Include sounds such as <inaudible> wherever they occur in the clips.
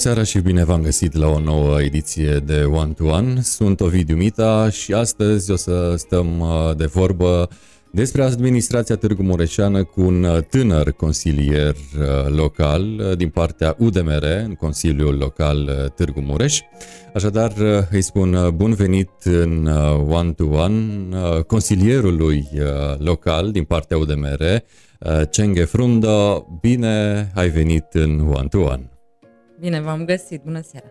Bună seara și bine v-am găsit la o nouă ediție de One to One. Sunt Ovidiu Mita și astăzi o să stăm uh, de vorbă despre administrația Târgu Mureșeană cu un uh, tânăr consilier uh, local din partea UDMR, în Consiliul Local Târgu Mureș. Așadar, îi spun bun venit în One to One consilierului local din partea UDMR, Cenghe Frundo. Bine ai venit în One to One. Bine, v-am găsit. Bună seara!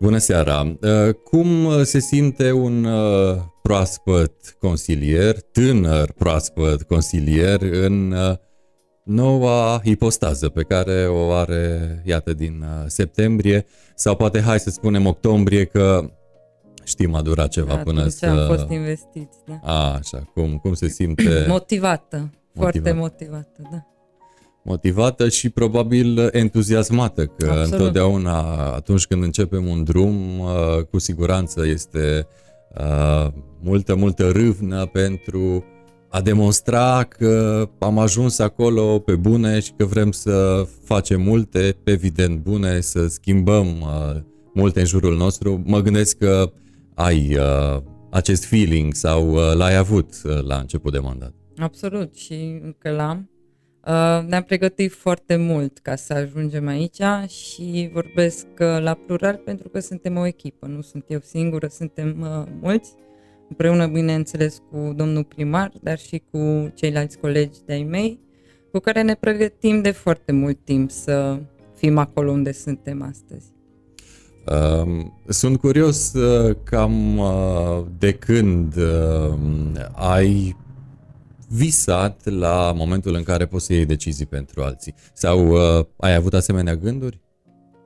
Bună seara! Uh, cum uh, se simte un uh, proaspăt consilier, tânăr proaspăt consilier în noua ipostază pe care o are, iată, din septembrie sau poate hai să spunem octombrie că știm a durat ceva Atunci până să... am fost investiți, da. A, așa, cum, cum se simte? <clears throat> Motivată, Motivat. foarte motivată, da motivată și probabil entuziasmată, că Absolut. întotdeauna atunci când începem un drum, uh, cu siguranță este uh, multă, multă râvnă pentru a demonstra că am ajuns acolo pe bune și că vrem să facem multe, evident bune, să schimbăm uh, multe în jurul nostru. Mă gândesc că ai acest feeling sau l-ai avut la început de mandat. Absolut și că l-am Uh, ne-am pregătit foarte mult ca să ajungem aici și vorbesc uh, la plural pentru că suntem o echipă, nu sunt eu singură, suntem uh, mulți, împreună, bineînțeles, cu domnul primar, dar și cu ceilalți colegi de-ai mei, cu care ne pregătim de foarte mult timp să fim acolo unde suntem astăzi. Sunt curios cam de când ai visat la momentul în care poți să iei decizii pentru alții? Sau uh, ai avut asemenea gânduri?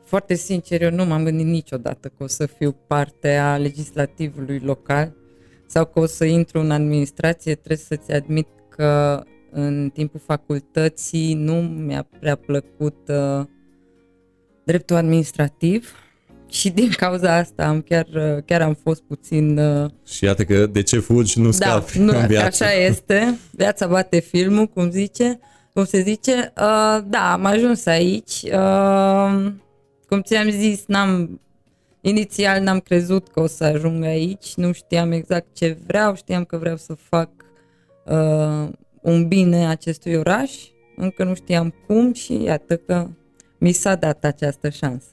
Foarte sincer, eu nu m-am gândit niciodată că o să fiu parte a legislativului local sau că o să intru în administrație. Trebuie să-ți admit că în timpul facultății nu mi-a prea plăcut uh, dreptul administrativ și din cauza asta am chiar, chiar am fost puțin... Uh, și iată că de ce fugi nu scapi da, nu, în viață. Așa este, viața bate filmul, cum zice, cum se zice. Uh, da, am ajuns aici. Uh, cum ți-am zis, n-am, inițial n-am crezut că o să ajung aici, nu știam exact ce vreau, știam că vreau să fac uh, un bine acestui oraș, încă nu știam cum și iată că mi s-a dat această șansă.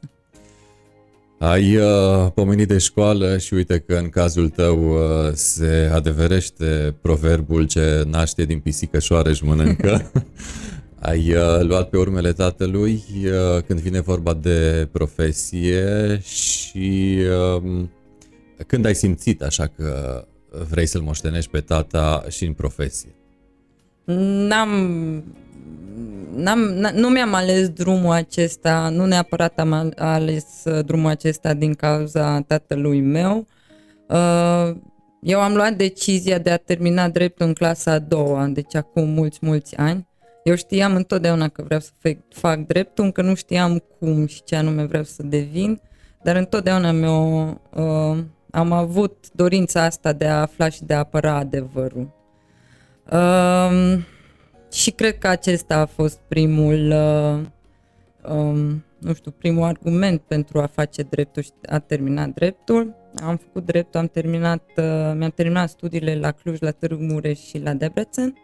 Ai uh, pomenit de școală și uite că în cazul tău uh, se adeverește proverbul ce naște din pisică șoară mănâncă. <laughs> Ai uh, luat pe urmele tatălui uh, când vine vorba de profesie și uh, când ai simțit așa că vrei să-l moștenești pe tata și în profesie? N-am n-am, n- nu mi-am ales drumul acesta, nu neapărat am ales uh, drumul acesta din cauza tatălui meu. Uh, eu am luat decizia de a termina dreptul în clasa a doua, deci acum mulți, mulți ani. Eu știam întotdeauna că vreau să fac dreptul, încă nu știam cum și ce anume vreau să devin, dar întotdeauna mi-o, uh, am avut dorința asta de a afla și de a apăra adevărul. Uh, și cred că acesta a fost primul, uh, um, nu știu, primul argument pentru a face dreptul și a termina dreptul. Am făcut dreptul, am terminat, uh, mi-am terminat studiile la Cluj, la Târgu Mureș și la Debrecen.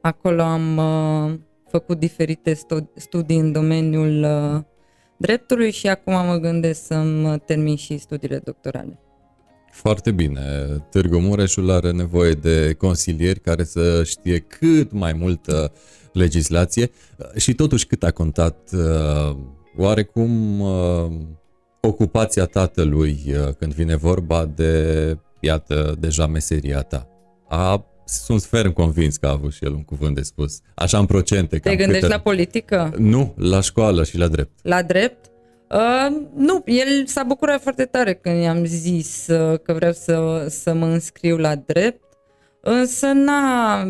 Acolo am uh, făcut diferite studii în domeniul uh, dreptului și acum mă gândesc să-mi termin și studiile doctorale. Foarte bine. Târgu Mureșul are nevoie de consilieri care să știe cât mai multă legislație și totuși cât a contat uh, oarecum uh, ocupația tatălui uh, când vine vorba de, iată, deja meseria ta. A, sunt ferm convins că a avut și el un cuvânt de spus. Așa în procente. Te gândești câte... la politică? Nu, la școală și la drept. La drept? Uh, nu, el s-a bucurat foarte tare când i-am zis uh, că vreau să, să mă înscriu la drept, însă n-a,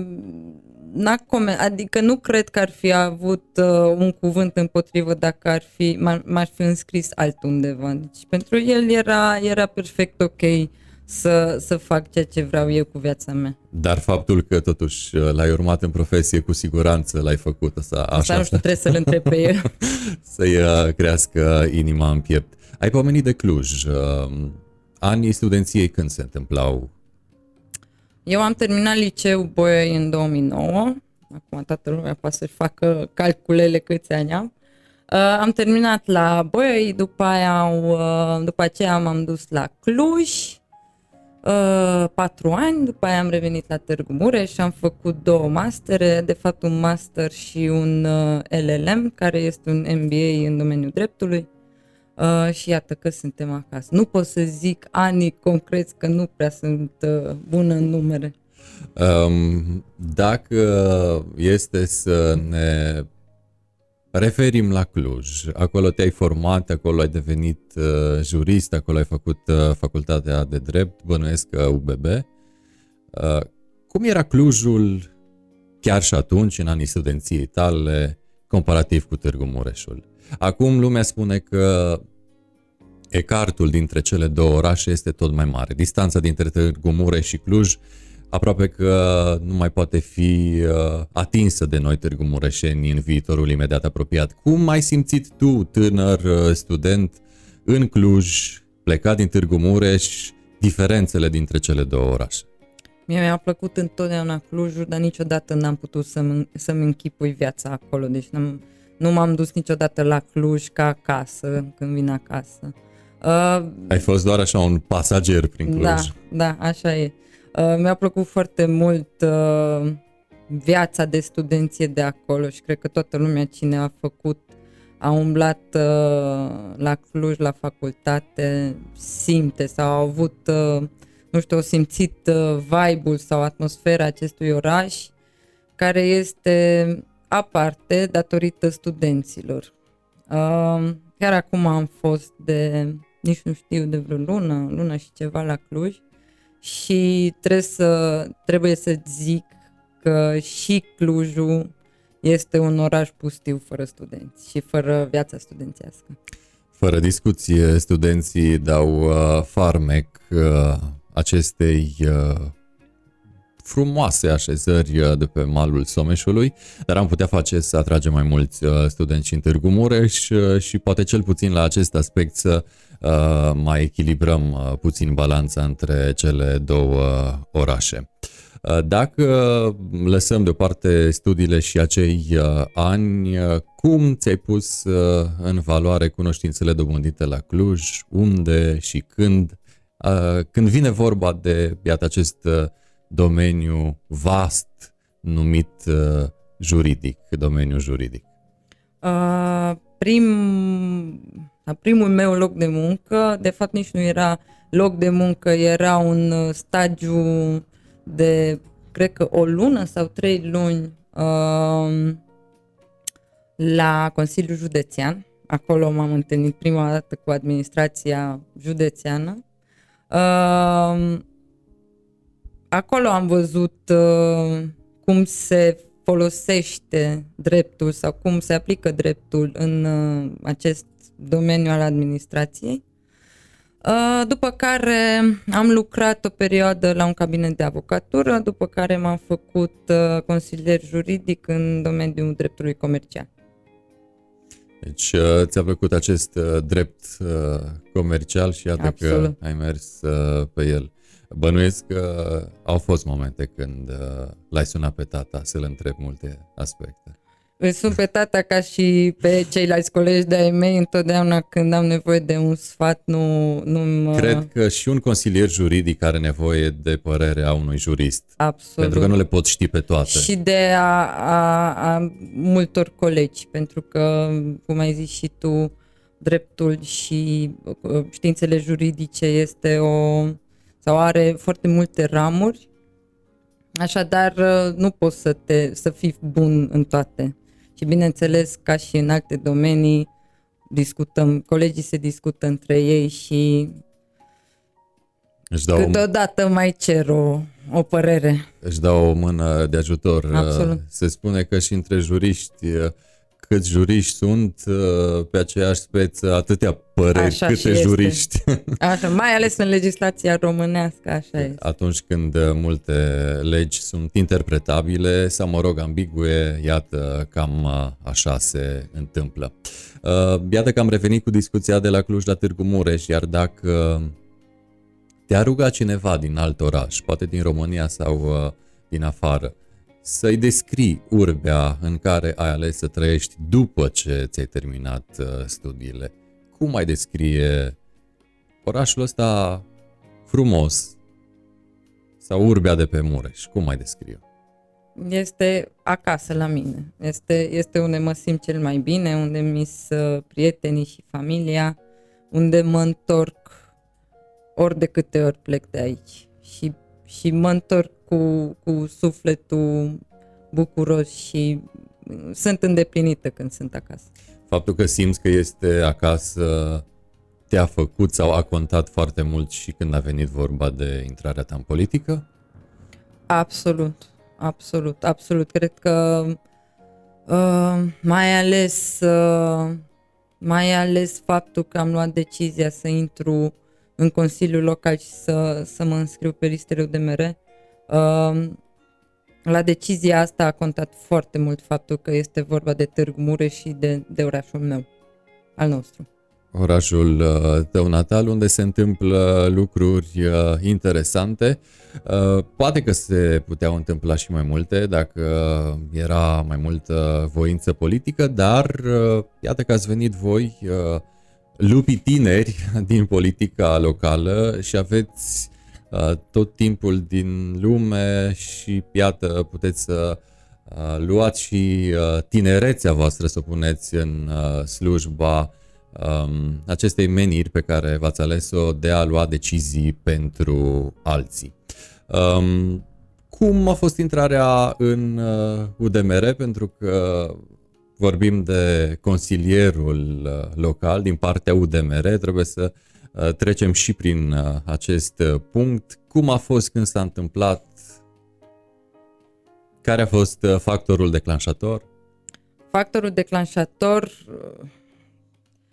n-a coment, adică nu cred că ar fi avut uh, un cuvânt împotrivă dacă ar fi, m-ar, m-ar fi înscris altundeva. Deci pentru el era, era perfect ok să, să fac ceea ce vreau eu cu viața mea. Dar faptul că totuși l-ai urmat în profesie, cu siguranță l-ai făcut asta. Așa, asta nu știu, trebuie să-l întreb pe el. <laughs> Să-i uh, crească inima în piept. Ai pomenit de Cluj. Uh, anii studenției când se întâmplau? Eu am terminat liceu Boiei în 2009. Acum toată lumea poate să-și facă calculele câți ani am. Uh, am terminat la Boiei, după, aia, uh, după aceea m-am dus la Cluj, uh, patru ani, după aia am revenit la Târgu Mureș și am făcut două mastere, de fapt un master și un uh, LLM, care este un MBA în domeniul dreptului. Uh, și iată că suntem acasă. Nu pot să zic anii concreți, că nu prea sunt uh, bună în numere. Um, dacă este să ne referim la Cluj, acolo te-ai format, acolo ai devenit uh, jurist, acolo ai făcut uh, facultatea de drept, bănuiesc că UBB. Uh, cum era Clujul chiar și atunci, în anii studenției tale, comparativ cu Târgu Mureșul? Acum lumea spune că ecartul dintre cele două orașe este tot mai mare. Distanța dintre Târgu Mureș și Cluj aproape că nu mai poate fi uh, atinsă de noi Târgu Mureșeni în viitorul imediat apropiat. Cum ai simțit tu, tânăr uh, student, în Cluj, plecat din Târgu Mureș, diferențele dintre cele două orașe? Mie mi-a plăcut întotdeauna Clujul, dar niciodată n-am putut să-mi, să-mi închipui viața acolo. Deci n-am, nu m-am dus niciodată la Cluj ca acasă, când vin acasă. Uh, Ai fost doar așa un pasager prin Cluj. Da, da, așa e. Uh, mi-a plăcut foarte mult uh, viața de studenție de acolo și cred că toată lumea cine a făcut a umblat uh, la Cluj, la facultate, simte sau a avut, uh, nu știu, o simțit uh, vibe-ul sau atmosfera acestui oraș care este aparte datorită studenților. Uh, chiar acum am fost de, nici nu știu, de vreo lună, lună și ceva la Cluj și trebuie să, trebuie să zic că și Clujul este un oraș pustiu fără studenți și fără viața studențească. Fără discuție, studenții dau uh, farmec uh, acestei uh, frumoase așezări uh, de pe malul Someșului, dar am putea face să atragem mai mulți uh, studenți în Târgu Mureș uh, și poate cel puțin la acest aspect să mai echilibrăm puțin balanța între cele două orașe. Dacă lăsăm deoparte studiile și acei ani, cum ți-ai pus în valoare cunoștințele dobândite la Cluj, unde și când, când vine vorba de, iată, acest domeniu vast numit uh, juridic, domeniul juridic? Uh, prim, la primul meu loc de muncă, de fapt nici nu era loc de muncă, era un uh, stagiu de, cred că o lună sau trei luni uh, la Consiliul Județean. Acolo m-am întâlnit prima dată cu administrația județeană. Uh, acolo am văzut uh, cum se folosește dreptul sau cum se aplică dreptul în uh, acest domeniu al administrației. Uh, după care am lucrat o perioadă la un cabinet de avocatură, după care m-am făcut uh, consilier juridic în domeniul dreptului comercial. Deci uh, ți-a plăcut acest uh, drept uh, comercial și iată Absolut. că ai mers pe el. Bănuiesc că au fost momente când uh, l-ai sunat pe tata să-l întreb multe aspecte. Îl sun pe tata ca și pe ceilalți colegi de-ai mei întotdeauna când am nevoie de un sfat, nu... nu Cred că și un consilier juridic are nevoie de părerea unui jurist. Absolut. Pentru că nu le pot ști pe toate. Și de a, a, a multor colegi, pentru că, cum ai zis și tu, dreptul și uh, științele juridice este o sau are foarte multe ramuri, așadar uh, nu poți să, te, să fii bun în toate. Și bineînțeles, ca și în alte domenii, discutăm, colegii se discută între ei și își dau câteodată o... mai cer o, o părere. Își dau o mână de ajutor. Absolut. Se spune că și între juriști câți juriști sunt uh, pe aceeași speță, atâtea păreri Așa câte și este. juriști. Așa, mai ales în legislația românească, așa este. Atunci când uh, multe legi sunt interpretabile sau, mă rog, ambigue, iată, cam uh, așa se întâmplă. Uh, Iată că am revenit cu discuția de la Cluj la Târgu Mureș, iar dacă te-a rugat cineva din alt oraș, poate din România sau uh, din afară, să-i descrii urbea în care ai ales să trăiești după ce ți-ai terminat uh, studiile, cum ai descrie orașul ăsta frumos sau urbea de pe Mureș? Cum ai descrie? Este acasă la mine. Este, este unde mă simt cel mai bine, unde mi sunt prietenii și familia, unde mă întorc ori de câte ori plec de aici. Și, și mă întorc cu, cu sufletul bucuros și sunt îndeplinită când sunt acasă. Faptul că simți că este acasă te-a făcut sau a contat foarte mult și când a venit vorba de intrarea ta în politică? Absolut, absolut, absolut. Cred că uh, mai ales uh, mai ales faptul că am luat decizia să intru în Consiliul Local și să, să mă înscriu pe listele UDMR. Uh, la decizia asta a contat foarte mult faptul că este vorba de Târgu Mureș și de, de orașul meu, al nostru. Orașul uh, tău natal, unde se întâmplă lucruri uh, interesante. Uh, Poate că se puteau întâmpla și mai multe dacă era mai multă voință politică, dar uh, iată că ați venit voi, uh, lupii tineri <laughs> din politica locală și aveți uh, tot timpul din lume și iată puteți să uh, luați și uh, tinerețea voastră să o puneți în uh, slujba um, acestei meniri pe care v-ați ales-o de a lua decizii pentru alții. Um, cum a fost intrarea în uh, UDMR? Pentru că vorbim de consilierul uh, local din partea UDMR, trebuie să uh, trecem și prin uh, acest uh, punct. Cum a fost când s-a întâmplat? Care a fost uh, factorul declanșator? Factorul declanșator uh,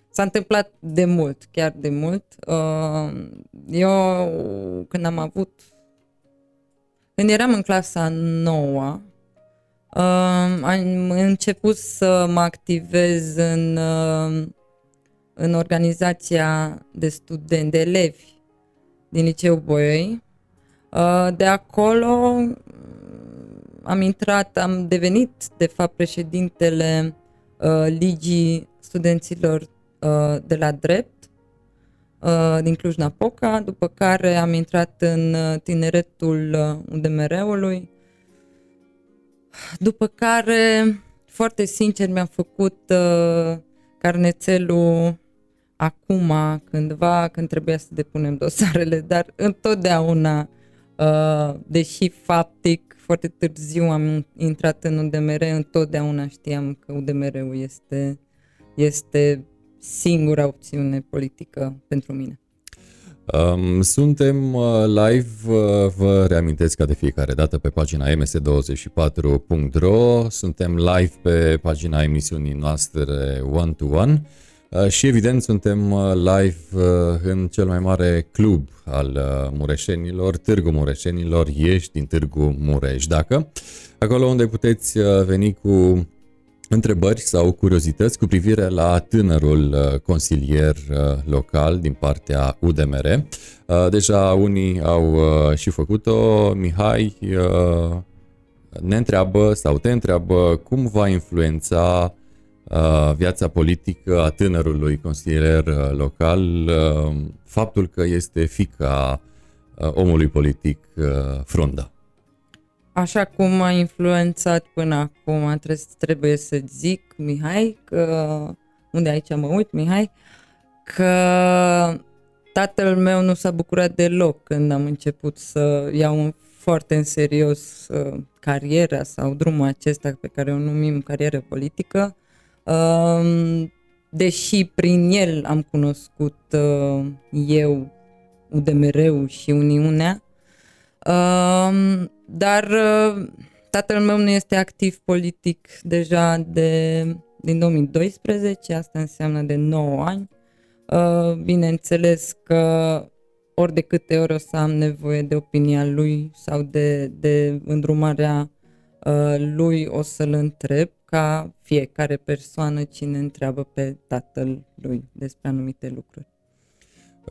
s-a întâmplat de mult, chiar de mult. Uh, Eu, când am avut, când eram în clasa 9, am început să mă activez în, uh, în organizația de studenți, de elevi din Liceul Boiei. Uh, De acolo am intrat, am devenit de fapt președintele uh, Ligii Studenților uh, de la Drept uh, din Cluj-Napoca, după care am intrat în uh, tineretul uh, UDMR-ului, după care, foarte sincer, mi-am făcut uh, carnețelul acum, cândva, când trebuia să depunem dosarele, dar întotdeauna, uh, deși faptic foarte târziu am intrat în UDMR, întotdeauna știam că UDMR-ul este, este singura opțiune politică pentru mine. Um, suntem uh, live, uh, vă reamintesc ca de fiecare dată pe pagina ms24.ro, suntem live pe pagina emisiunii noastre One to One uh, și evident suntem uh, live uh, în cel mai mare club al uh, mureșenilor, Târgu Mureșenilor, ieși din Târgu Mureș, dacă acolo unde puteți uh, veni cu întrebări sau curiozități cu privire la tânărul uh, consilier uh, local din partea UDMR. Uh, Deja unii au uh, și făcut-o. Mihai uh, ne întreabă sau te întreabă cum va influența uh, viața politică a tânărului consilier uh, local uh, faptul că este fica uh, omului politic uh, Frunda. Așa cum a influențat până acum, trebuie, trebuie să zic, Mihai, că, unde aici mă uit, Mihai, că tatăl meu nu s-a bucurat deloc când am început să iau în, foarte în serios uh, cariera sau drumul acesta pe care o numim carieră politică, um, deși prin el am cunoscut uh, eu UDMR-ul și Uniunea, Um, dar uh, tatăl meu nu este activ politic deja de, din 2012, asta înseamnă de 9 ani. Uh, bineînțeles că ori de câte ori o să am nevoie de opinia lui sau de, de îndrumarea uh, lui, o să-l întreb ca fiecare persoană cine întreabă pe tatăl lui despre anumite lucruri.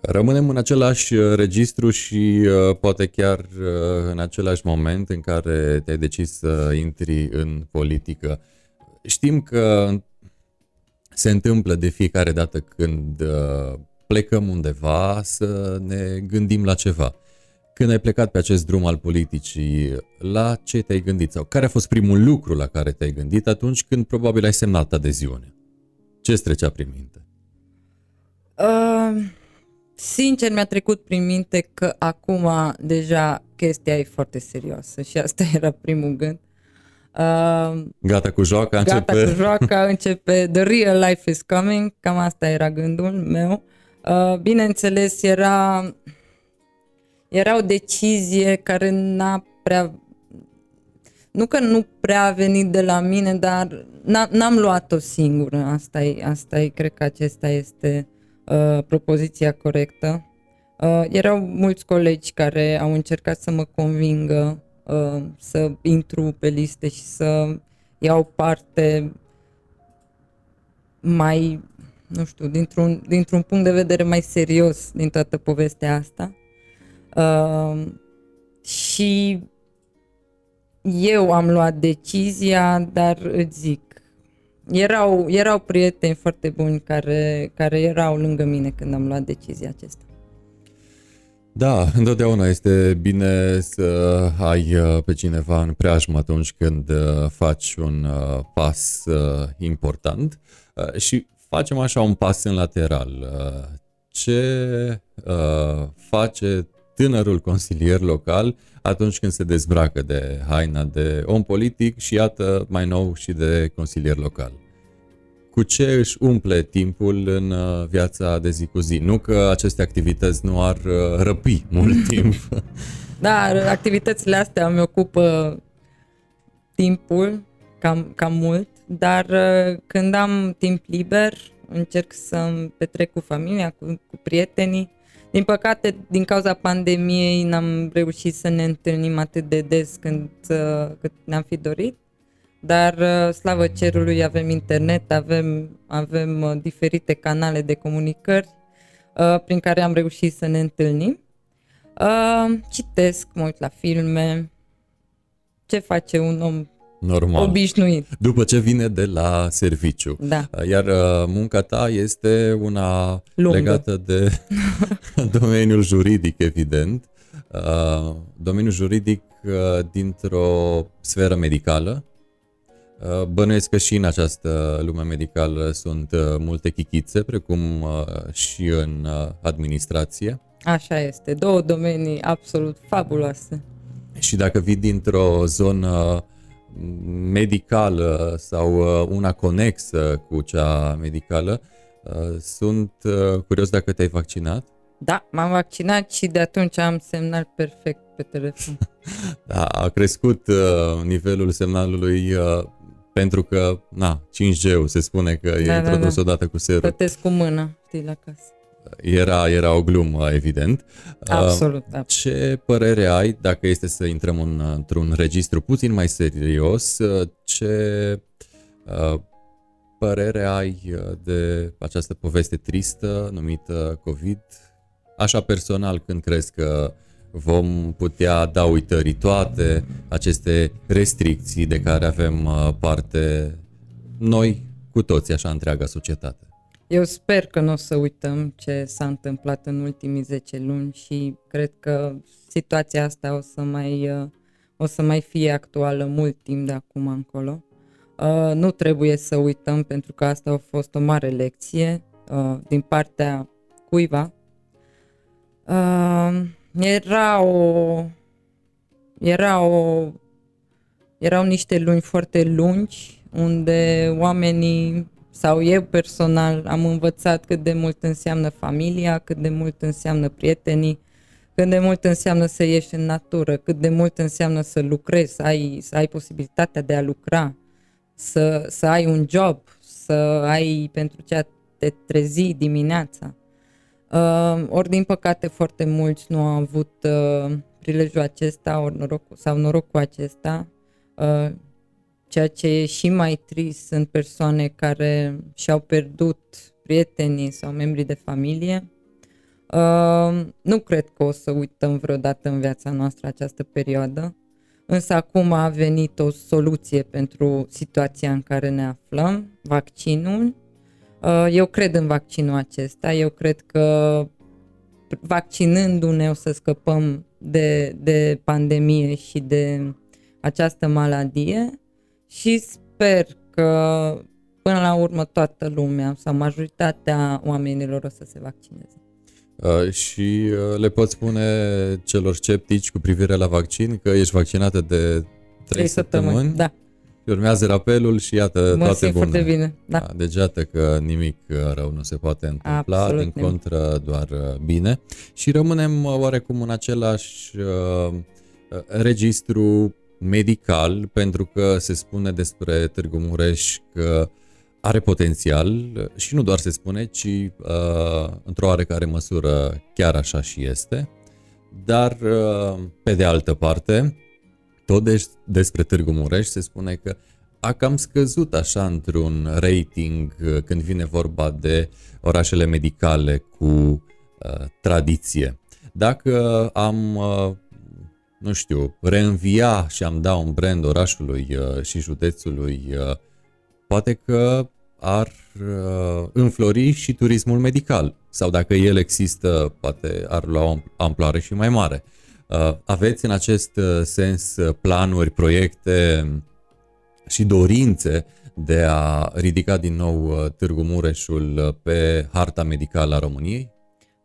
Rămânem în același uh, registru și uh, poate chiar uh, în același moment în care te-ai decis să intri în politică. Știm că se întâmplă de fiecare dată când plecăm undeva să ne gândim la ceva. Când ai plecat pe acest drum al politicii, la ce te-ai gândit sau care a fost primul lucru la care te-ai gândit atunci când probabil ai semnat adeziune? Ce îți trecea prin minte? Uh, sincer mi-a trecut prin minte că acum deja chestia e foarte serioasă și asta <laughs> era primul gând. Uh, gata cu joaca, începe... Gata cu joaca, <laughs> începe The real life is coming, cam asta era gândul meu. Uh, bineînțeles, era, era o decizie care n-a prea nu că nu prea a venit de la mine, dar n-am luat-o singură. Asta e, asta e, cred că acesta este uh, propoziția corectă. Uh, erau mulți colegi care au încercat să mă convingă uh, să intru pe liste și să iau parte mai, nu știu, dintr-un, dintr-un punct de vedere mai serios din toată povestea asta. Uh, și eu am luat decizia, dar îți zic, erau, erau prieteni foarte buni care, care erau lângă mine când am luat decizia aceasta. Da, întotdeauna este bine să ai uh, pe cineva în preajmă atunci când uh, faci un uh, pas important și facem așa un pas în lateral. Ce face tânărul consilier local atunci când se dezbracă de haina de om politic și iată mai nou și de consilier local. Cu ce își umple timpul în uh, viața de zi cu zi? Nu că aceste activități nu ar uh, răpi mult <laughs> timp. Da, activitățile astea îmi ocupă timpul cam, cam mult, dar uh, când am timp liber încerc să petrec cu familia, cu, cu prietenii, din păcate, din cauza pandemiei, n-am reușit să ne întâlnim atât de des când, uh, cât ne-am fi dorit, dar uh, slavă cerului avem internet, avem, avem uh, diferite canale de comunicări prin care am reușit să ne întâlnim. Citesc, mă uit la filme, ce face un om Normal. Obișnuit. După ce vine de la serviciu. Da. Iar uh, munca ta este una Lungă. legată de <laughs> domeniul juridic, evident. Uh, domeniul juridic uh, dintr-o sferă medicală. Bănuiesc că și în această lume medicală sunt multe chichițe, precum și în administrație. Așa este, două domenii absolut fabuloase. Și dacă vii dintr-o zonă medicală sau uh, una conexă cu cea medicală. Uh, sunt uh, curios dacă te-ai vaccinat. Da, m-am vaccinat și de atunci am semnal perfect pe telefon. <laughs> da, a crescut nivelul semnalului pentru că, na, 5G-ul se spune că e da, introdus da, da. odată cu serul. Plătesc cu mână, știi, la casă. Era, era o glumă, evident. Absolut, da. Ce părere ai, dacă este să intrăm în, într-un registru puțin mai serios, ce uh, părere ai de această poveste tristă numită COVID? Așa personal, când crezi că vom putea da uitării toate aceste restricții de care avem parte noi cu toți, așa întreaga societate? Eu sper că nu o să uităm ce s-a întâmplat în ultimii 10 luni și cred că situația asta o să mai, uh, o să mai fie actuală mult timp de acum încolo. Uh, nu trebuie să uităm pentru că asta a fost o mare lecție uh, din partea cuiva. Era o era o erau niște luni foarte lungi unde oamenii sau eu personal am învățat cât de mult înseamnă familia, cât de mult înseamnă prietenii, cât de mult înseamnă să ieși în natură, cât de mult înseamnă să lucrezi, să ai, să ai posibilitatea de a lucra, să, să ai un job, să ai pentru ce a te trezi dimineața. Uh, ori din păcate foarte mulți nu au avut uh, prilejul acesta ori norocul, sau norocul acesta. Uh, ceea ce e și mai trist sunt persoane care și-au pierdut prietenii sau membrii de familie. Uh, nu cred că o să uităm vreodată în viața noastră această perioadă, însă acum a venit o soluție pentru situația în care ne aflăm, vaccinul. Uh, eu cred în vaccinul acesta, eu cred că vaccinându-ne o să scăpăm de, de pandemie și de această maladie și sper că până la urmă toată lumea sau majoritatea oamenilor o să se vaccineze. Uh, și uh, le pot spune celor sceptici cu privire la vaccin că ești vaccinată de 3 săptămâni. săptămâni. Da. Urmează rapelul și iată mă toate bune. foarte bine. Da. da. Deci iată că nimic uh, rău nu se poate întâmpla, Absolut din nimic. contră doar bine. Și rămânem oarecum în același uh, registru medical, pentru că se spune despre Târgu Mureș că are potențial și nu doar se spune, ci uh, într-o oarecare măsură chiar așa și este. Dar, uh, pe de altă parte, tot des- despre Târgu Mureș se spune că a cam scăzut așa într-un rating uh, când vine vorba de orașele medicale cu uh, tradiție. Dacă am uh, nu știu, reînvia și am da un brand orașului uh, și județului, uh, poate că ar uh, înflori și turismul medical. Sau dacă el există, poate ar lua o amploare și mai mare. Aveți în acest sens planuri, proiecte și dorințe de a ridica din nou Târgu Mureșul pe harta medicală a României?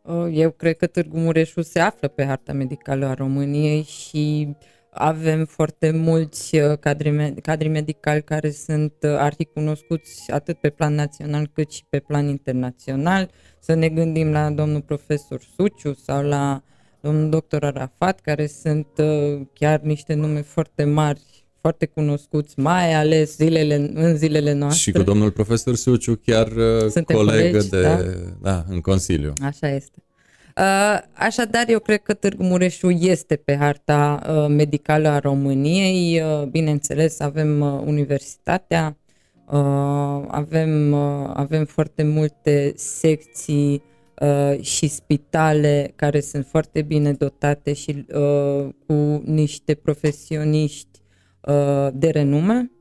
Uh, eu cred că Târgu Mureșul se află pe harta medicală a României și avem foarte mulți uh, cadri, cadri medicali care sunt uh, arhi cunoscuți atât pe plan național cât și pe plan internațional. Să ne gândim la domnul profesor Suciu sau la domnul doctor Arafat, care sunt chiar niște nume foarte mari foarte cunoscuți, mai ales zilele, în zilele noastre. Și cu domnul profesor Suciu chiar uh, Suntem colegă colegi, de, da? da, în Consiliu. Așa este. Uh, așadar, eu cred că Târgu Mureșu este pe harta uh, medicală a României. Bineînțeles, avem universitatea, avem, avem foarte multe secții și spitale care sunt foarte bine dotate și cu niște profesioniști Uh, de renume.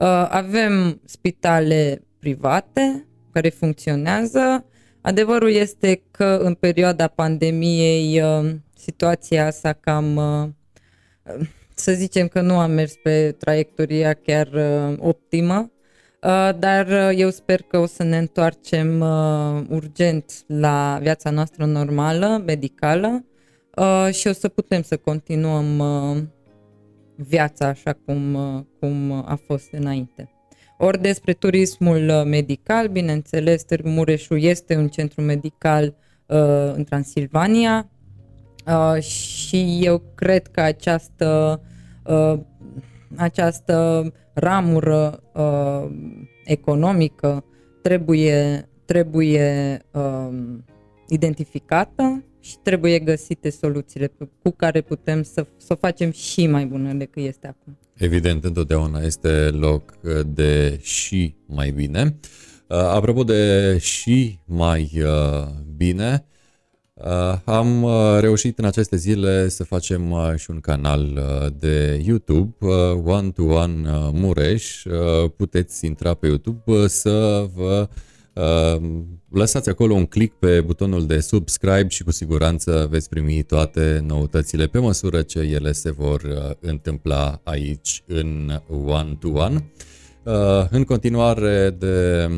Uh, avem spitale private care funcționează. Adevărul este că în perioada pandemiei uh, situația s-a cam, să zicem că nu a mers pe traiectoria chiar optimă, dar eu sper că o să ne întoarcem urgent la viața noastră normală, medicală și o să putem să continuăm viața așa cum, cum a fost înainte. Ori despre turismul uh, medical, bineînțeles, Târgu Mureșu este un centru medical uh, în Transilvania uh, și eu cred că această, uh, această ramură uh, economică trebuie, trebuie uh, identificată și trebuie găsite soluțiile cu care putem să, să o facem și mai bună decât este acum. Evident, întotdeauna este loc de și mai bine. Uh, apropo de și mai uh, bine, uh, am reușit în aceste zile să facem și un canal de YouTube, One to One Mureș. Puteți intra pe YouTube să vă Ehm, lăsați acolo un click pe butonul de subscribe și cu siguranță veți primi toate noutățile pe măsură ce ele se vor uh, întâmpla aici în one-to-one. Uh, în continuare de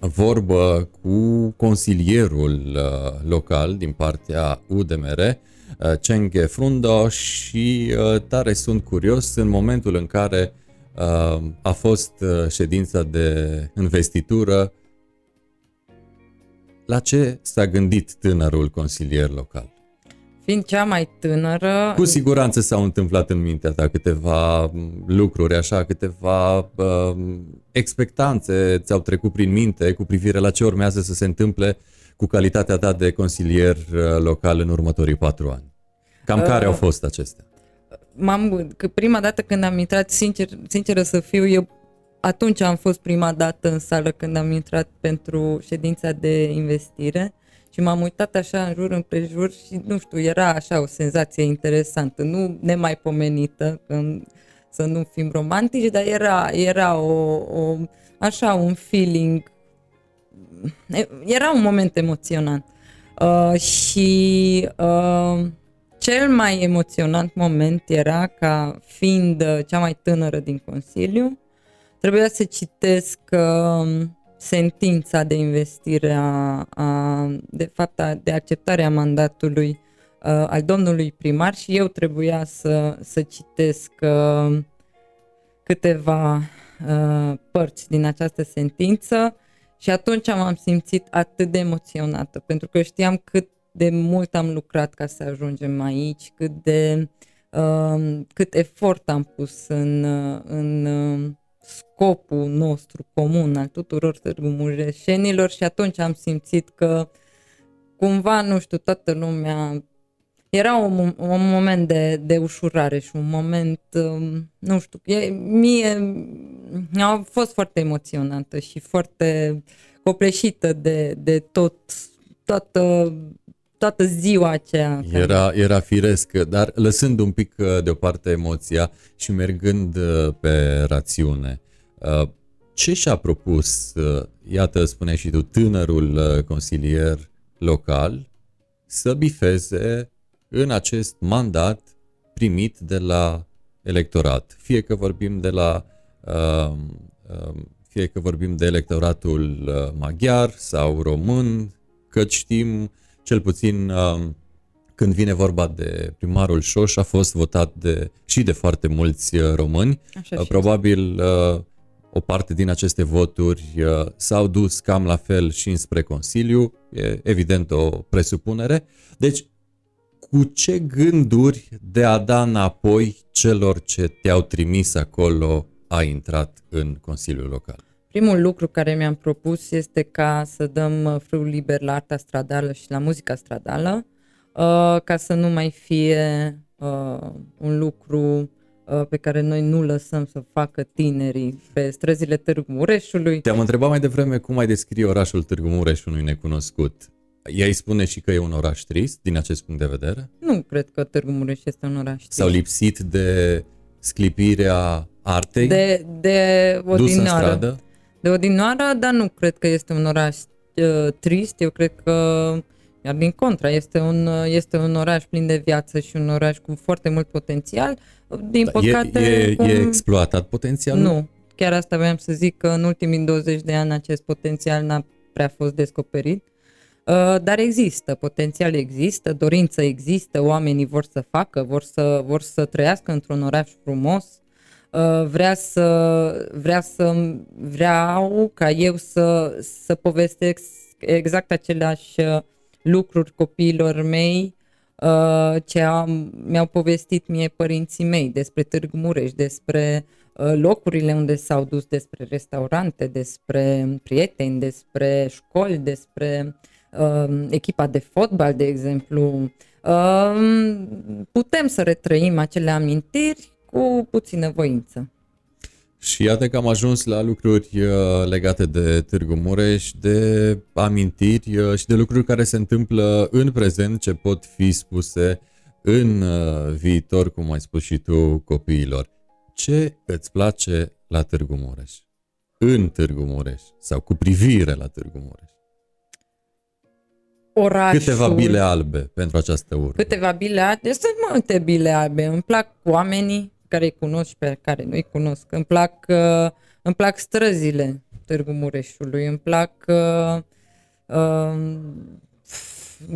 vorbă cu consilierul uh, local din partea UDMR, Cenghe Frundo și tare sunt curios în momentul în care a fost ședința de investitură la ce s-a gândit tânărul consilier local? Fiind cea mai tânără... Cu siguranță s-au întâmplat în mintea ta câteva lucruri, așa, câteva uh, expectanțe ți-au trecut prin minte cu privire la ce urmează să se întâmple cu calitatea ta de consilier uh, local în următorii patru ani. Cam uh, care au fost acestea? M-am, că prima dată când am intrat, sincer, sinceră să fiu, eu atunci am fost prima dată în sală când am intrat pentru ședința de investire și m-am uitat așa în jur împrejur și nu știu, era așa o senzație interesantă, nu nemaipomenită, când, să nu fim romantici, dar era, era o, o, așa un feeling, era un moment emoționant. Uh, și uh, cel mai emoționant moment era ca fiind cea mai tânără din Consiliu, trebuia să citesc uh, sentința de investire a, a de fapt a, de acceptare a mandatului uh, al domnului primar și eu trebuia să, să citesc uh, câteva uh, părți din această sentință și atunci m-am simțit atât de emoționată pentru că știam cât de mult am lucrat ca să ajungem aici, cât de uh, cât efort am pus în, uh, în uh, scopul nostru comun al tuturor Târgu Mureșenilor și atunci am simțit că cumva, nu știu, toată lumea era un, un moment de, de ușurare și un moment, um, nu știu, e, mie a fost foarte emoționantă și foarte copleșită de, de tot, toată toată ziua aceea. Era, era firesc, dar lăsând un pic uh, deoparte emoția și mergând uh, pe rațiune, uh, ce și-a propus, iată, spune și tu, tânărul consilier local să bifeze în acest mandat primit de la electorat? Fie că vorbim de la fie că vorbim de electoratul maghiar sau român, că știm cel puțin um, când vine vorba de primarul Șoș, a fost votat de, și de foarte mulți uh, români. Așa uh, Probabil uh, o parte din aceste voturi s-au dus cam la fel și înspre Consiliu, e evident o presupunere. Deci, cu ce gânduri de a da înapoi celor ce te-au trimis acolo a intrat în Consiliul Local? Primul lucru care mi-am propus este ca să dăm uh, frâul liber la arta stradală și la muzica stradală, uh, ca să nu mai fie uh, un lucru pe care noi nu lăsăm să facă tinerii pe străzile Târgu Mureșului. Te-am întrebat mai devreme cum ai descrie orașul Târgu Mureș unui necunoscut. Ea îi spune și că e un oraș trist din acest punct de vedere? Nu cred că Târgu Mureș este un oraș trist. S-au lipsit de sclipirea artei? De, de o dus în stradă? De odinoară, dar nu cred că este un oraș uh, trist, eu cred că iar din contra, este un, uh, este un oraș plin de viață și un oraș cu foarte mult potențial. Din da, păcate... E, e, cum... e exploatat potențialul? Nu. Chiar asta vreau să zic că în ultimii 20 de ani acest potențial n-a prea fost descoperit. Uh, dar există, potențial există, dorință există, oamenii vor să facă, vor să, vor să trăiască într-un oraș frumos, Uh, vrea să, vrea să, vreau ca eu să, să povestesc exact aceleași uh, lucruri copiilor mei uh, ce am, mi-au povestit mie părinții mei despre Târgu Mureș, despre locurile unde s-au dus, despre restaurante, despre prieteni, despre școli, despre uh, echipa de fotbal, de exemplu. Uh, putem să retrăim acele amintiri cu puțină voință. Și iată că am ajuns la lucruri uh, legate de Târgu Mureș, de amintiri uh, și de lucruri care se întâmplă în prezent, ce pot fi spuse în uh, viitor, cum ai spus și tu, copiilor. Ce îți place la Târgu Mureș? În Târgu Mureș sau cu privire la Târgu Mureș? Orașul. Câteva bile albe pentru această urmă. Câteva bile albe. Sunt multe bile albe. Îmi plac oamenii, care îi cunosc și pe care nu-i cunosc. Îmi plac, uh, îmi plac străzile Târgu Mureșului, îmi plac uh, uh,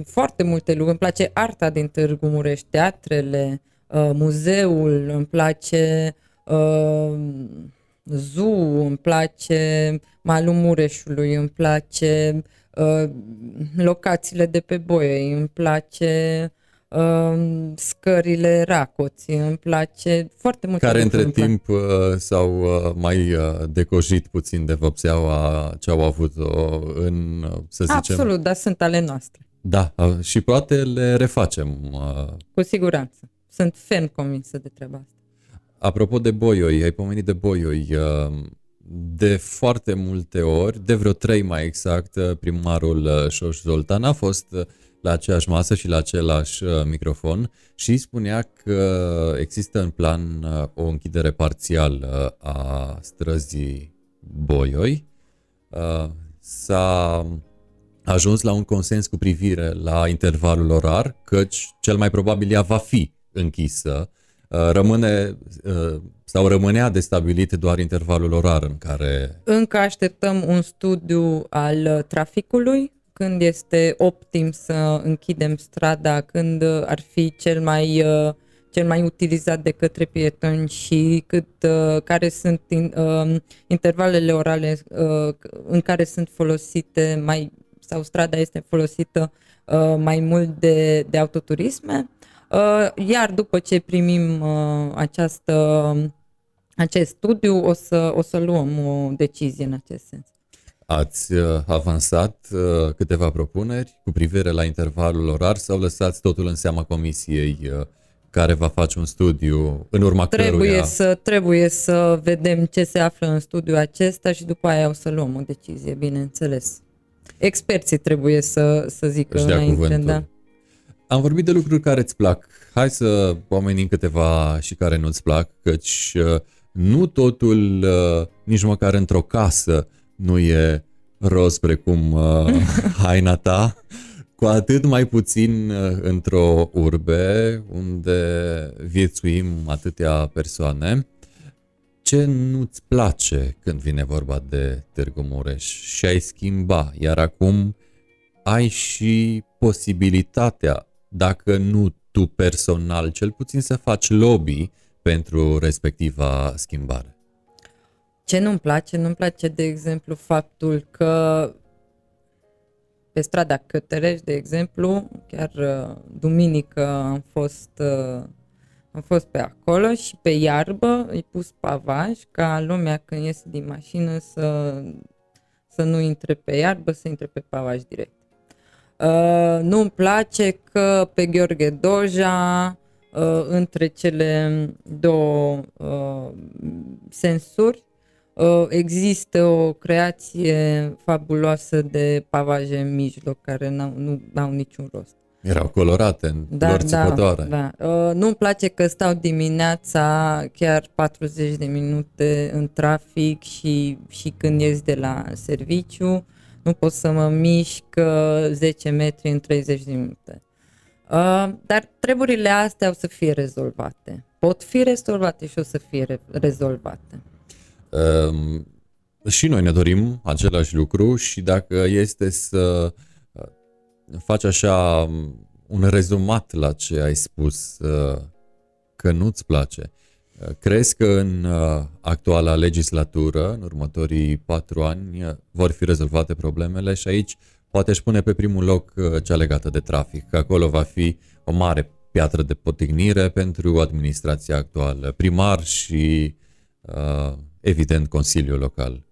foarte multe lucruri. Îmi place arta din Târgu Mureș, teatrele, uh, muzeul, îmi place uh, zoo, îmi place malul Mureșului, îmi place uh, locațiile de pe Boie, îmi place uh, scările Racoți, îmi place foarte mult. Care între timp uh, s-au uh, mai uh, decojit puțin de vopseaua ce au avut-o în, uh, să zicem... Absolut, dar sunt ale noastre. Da, uh, și poate le refacem. Uh, Cu siguranță. Sunt ferm convinsă de treaba asta. Apropo de boioi, ai pomenit de boioi. uh, De foarte multe ori, de vreo trei mai exact, uh, primarul uh, Șoș Zoltan a fost uh, la aceeași masă și la același uh, microfon și spunea că există în plan uh, o închidere parțială a străzii Boioi. Uh, S-a ajuns la un consens cu privire la intervalul orar, căci cel mai probabil ea va fi închisă. Uh, Rămâne uh, sau rămânea de stabilit doar intervalul orar în care Încă așteptăm un studiu al uh, traficului, când este optim să închidem strada, când uh, ar fi cel mai, uh, cel mai utilizat de către pietoni și cât, uh, care sunt in, uh, intervalele orale uh, în care sunt folosite mai sau strada este folosită uh, mai mult de, de autoturisme. Uh, iar după ce primim uh, această, acest studiu, o să, o să luăm o decizie în acest sens. Ați uh, avansat uh, câteva propuneri cu privire la intervalul orar sau lăsați totul în seama comisiei uh, care va face un studiu în urma Trebuie căruia... să, trebuie să vedem ce se află în studiul acesta și după aia o să luăm o decizie, bineînțeles. Experții trebuie să, să zică Își dea înainte, cuvântul. da. Am vorbit de lucruri care îți plac. Hai să pomenim câteva și care nu-ți plac, căci uh, nu totul, uh, nici măcar într-o casă, nu e roz precum uh, <laughs> haina ta, cu atât mai puțin uh, într-o urbe unde viețuim atâtea persoane. Ce nu-ți place când vine vorba de Târgu Mureș și ai schimba, iar acum ai și posibilitatea, dacă nu tu personal, cel puțin să faci lobby pentru respectiva schimbare. Ce nu-mi place? Nu-mi place, de exemplu, faptul că pe strada Cătărești, de exemplu, chiar uh, duminică am fost, uh, am fost pe acolo și pe iarbă îi pus pavaj ca lumea când iese din mașină să, să nu intre pe iarbă, să intre pe pavaj direct. Uh, nu-mi place că pe Gheorghe Doja, uh, între cele două uh, sensuri, uh, există o creație fabuloasă de pavaje în mijloc care n-au, nu au niciun rost. Erau colorate în Da, culori da, țipătoare. da. Uh, nu-mi place că stau dimineața chiar 40 de minute în trafic și, și când ies de la serviciu, nu pot să mă mișc uh, 10 metri în 30 de minute. Uh, dar treburile astea o să fie rezolvate. Pot fi rezolvate și o să fie re- rezolvate. Um, și noi ne dorim același lucru și dacă este să uh, faci așa um, un rezumat la ce ai spus uh, că nu-ți place, uh, crezi că în uh, actuala legislatură, în următorii patru ani, uh, vor fi rezolvate problemele? Și aici poate își pune pe primul loc uh, cea legată de trafic, că acolo va fi o mare piatră de potignire pentru administrația actuală, primar și uh, evident Consiliul Local.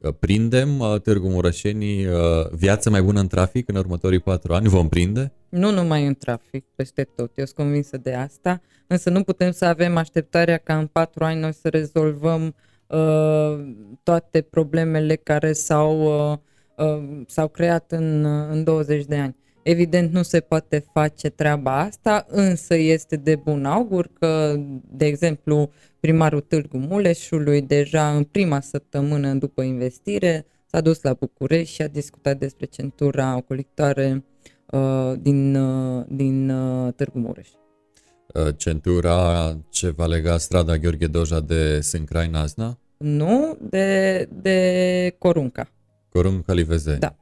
Uh, Prindem uh, Târgu Mureșenii uh, viață mai bună în trafic în următorii patru ani? Vom prinde? Nu numai în trafic, peste tot, eu sunt convinsă de asta, însă nu putem să avem așteptarea ca în patru ani noi să rezolvăm uh, toate problemele care s-au, uh, uh, s-au creat în, uh, în 20 de ani. Evident nu se poate face treaba asta, însă este de bun augur că, de exemplu, primarul Târgu Muleșului deja în prima săptămână după investire s-a dus la București și a discutat despre centura ocolitoare uh, din, uh, din uh, Târgu Mureș. Uh, Centura ce va lega strada Gheorghe Doja de Sâncrai Nazna? Nu, de, de Corunca. Corun Calivezeni. Da.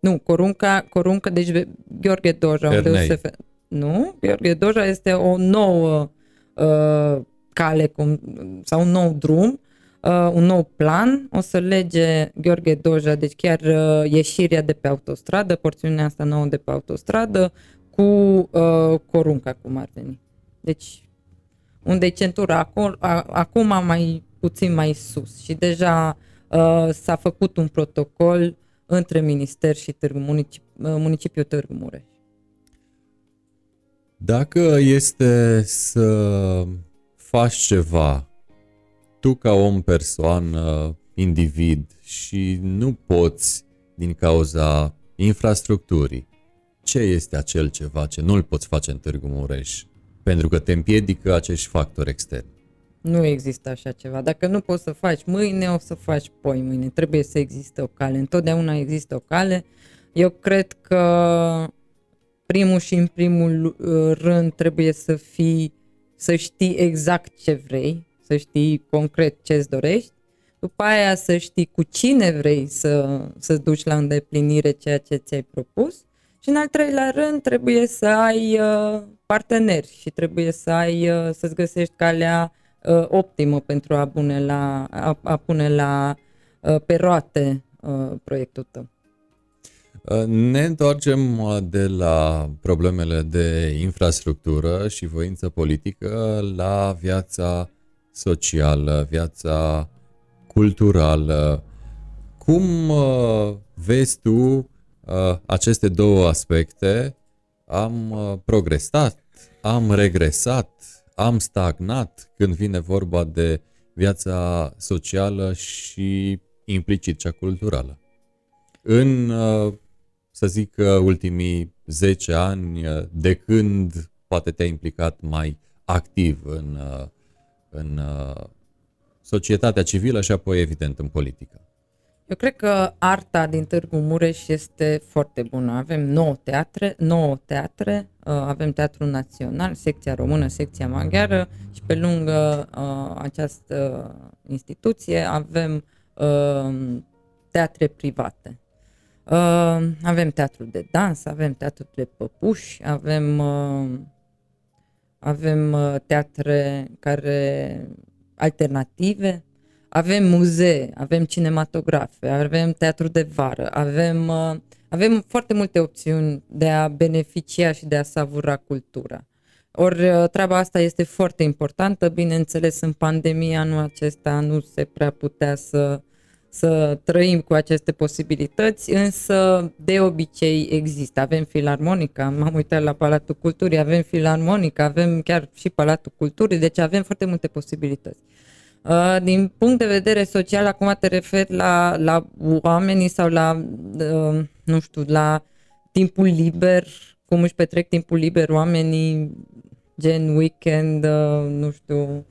Nu, Corunca, Corunca deci ve- Gheorghe Doja. unde Ernei. se fe- nu, Gheorghe Doja este o nouă uh, cale cum, sau un nou drum, uh, un nou plan. O să lege Gheorghe Doja, deci chiar uh, ieșirea de pe autostradă, porțiunea asta nouă de pe autostradă, cu uh, Corunca, cum ar veni. Deci, unde e centura acum, acum mai puțin mai sus și deja uh, s-a făcut un protocol între minister și Târgu, municip, uh, municipiul Târgu Mureș. Dacă este să faci ceva, tu ca om, persoană, individ și nu poți din cauza infrastructurii, ce este acel ceva ce nu-l poți face în Târgu Mureș? Pentru că te împiedică acești factori externi. Nu există așa ceva. Dacă nu poți să faci mâine, o să faci poi mâine. Trebuie să existe o cale. Întotdeauna există o cale. Eu cred că primul și în primul uh, rând trebuie să fii, să știi exact ce vrei, să știi concret ce îți dorești, după aia să știi cu cine vrei să, să duci la îndeplinire ceea ce ți-ai propus și în al treilea rând trebuie să ai uh, parteneri și trebuie să ai, uh, să-ți găsești calea uh, optimă pentru a pune la, a, a pune la uh, pe roate uh, proiectul tău. Uh, ne întoarcem uh, de la problemele de infrastructură și voință politică la viața socială, viața culturală. Cum uh, vezi tu aceste două aspecte? Am progresat, am regresat, am stagnat când vine vorba de viața socială și implicit cea culturală. În să zic că ultimii 10 ani de când poate te-ai implicat mai activ în, în societatea civilă și apoi evident în politică? Eu cred că arta din Târgu Mureș este foarte bună. Avem 9 teatre, 9 teatre, uh, avem Teatrul Național, secția română, secția maghiară și pe lângă uh, această instituție avem uh, teatre private. Uh, avem teatru de dans, avem teatru de păpuși, avem, uh, avem uh, teatre care alternative, avem muzee, avem cinematografe, avem teatru de vară, avem, uh, avem foarte multe opțiuni de a beneficia și de a savura cultura. Ori uh, treaba asta este foarte importantă, bineînțeles în pandemia anul acesta nu se prea putea să să trăim cu aceste posibilități, însă de obicei există. Avem filarmonica, m-am uitat la Palatul Culturii, avem filarmonica, avem chiar și Palatul Culturii, deci avem foarte multe posibilități. Uh, din punct de vedere social, acum te refer la, la oamenii sau la, uh, nu știu, la timpul liber, cum își petrec timpul liber oamenii, gen weekend, uh, nu știu,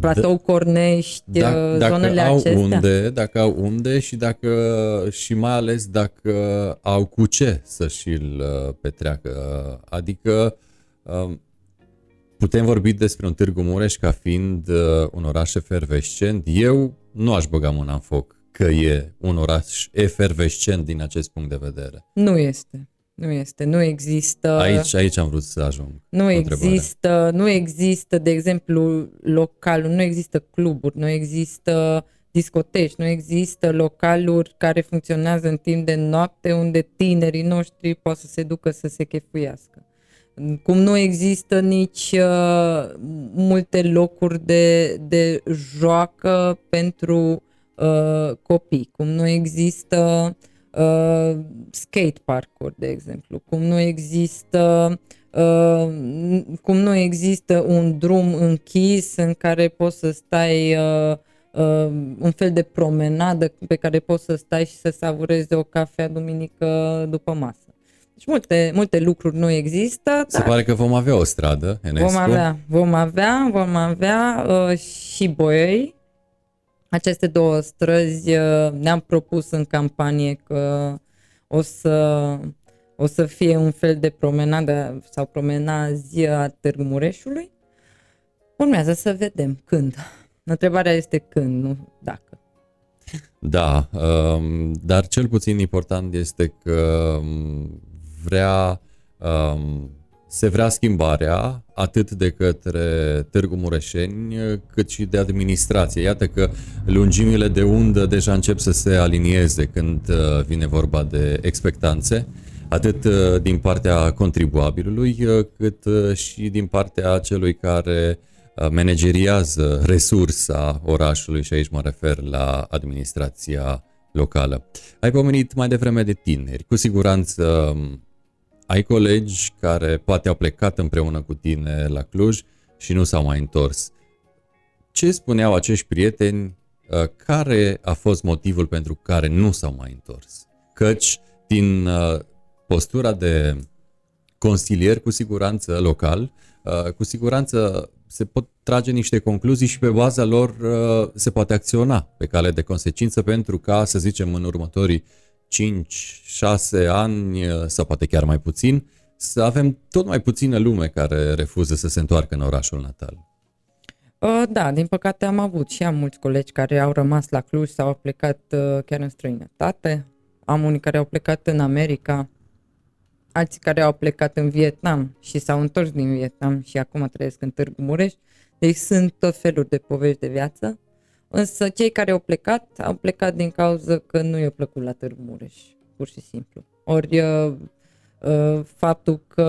Platou Cornești, da, dacă zonele au acestea? Unde, dacă au unde și dacă și mai ales dacă au cu ce să și-l uh, petreacă. Adică um, putem vorbi despre un Târgu Mureș ca fiind uh, un oraș efervescent. Eu nu aș băga mâna în foc că e un oraș efervescent din acest punct de vedere. Nu este. Nu este, nu există... Aici, aici am vrut să ajung. Nu există, nu există, de exemplu, local, nu există cluburi, nu există discoteci, nu există localuri care funcționează în timp de noapte unde tinerii noștri pot să se ducă să se chefuiască. Cum nu există nici uh, multe locuri de, de joacă pentru uh, copii, cum nu există uh, uh, skate park-uri, de exemplu, cum nu există uh, cum nu există un drum închis în care poți să stai uh, uh, un fel de promenadă pe care poți să stai și să savurezi o cafea duminică după masă. Deci multe, multe lucruri nu există. Se pare că vom avea o stradă, Enescu. Vom avea, vom avea, vom avea uh, și Boiei, aceste două străzi uh, ne-am propus în campanie că o să, o să fie un fel de promenadă sau promenazi a Târgu Mureșului. Urmează să vedem când. Întrebarea este când, nu dacă. Da, um, dar cel puțin important este că um, vrea um, se vrea schimbarea atât de către Târgu Mureșeni cât și de administrație. Iată că lungimile de undă deja încep să se alinieze când uh, vine vorba de expectanțe. atât uh, din partea contribuabilului, uh, cât uh, și din partea celui care manageriază resursa orașului și aici mă refer la administrația locală. Ai pomenit mai devreme de tineri. Cu siguranță um, ai colegi care poate au plecat împreună cu tine la Cluj și nu s-au mai întors. Ce spuneau acești prieteni? Care a fost motivul pentru care nu s-au mai întors? Căci din postura de consilier cu siguranță local, uh, cu siguranță se pot trage niște concluzii și pe baza lor uh, se poate acționa pe cale de consecință pentru ca, să zicem, în următorii 5-6 ani uh, sau poate chiar mai puțin, să avem tot mai puțină lume care refuză să se întoarcă în orașul natal. Da, din păcate am avut și am mulți colegi care au rămas la Cluj sau au plecat chiar în străinătate. Am unii care au plecat în America, alții care au plecat în Vietnam și s-au întors din Vietnam și acum trăiesc în Târgu Mureș. Deci sunt tot feluri de povești de viață. Însă cei care au plecat, au plecat din cauza că nu i-a plăcut la Târgu Mureș, pur și simplu. Ori uh, uh, faptul că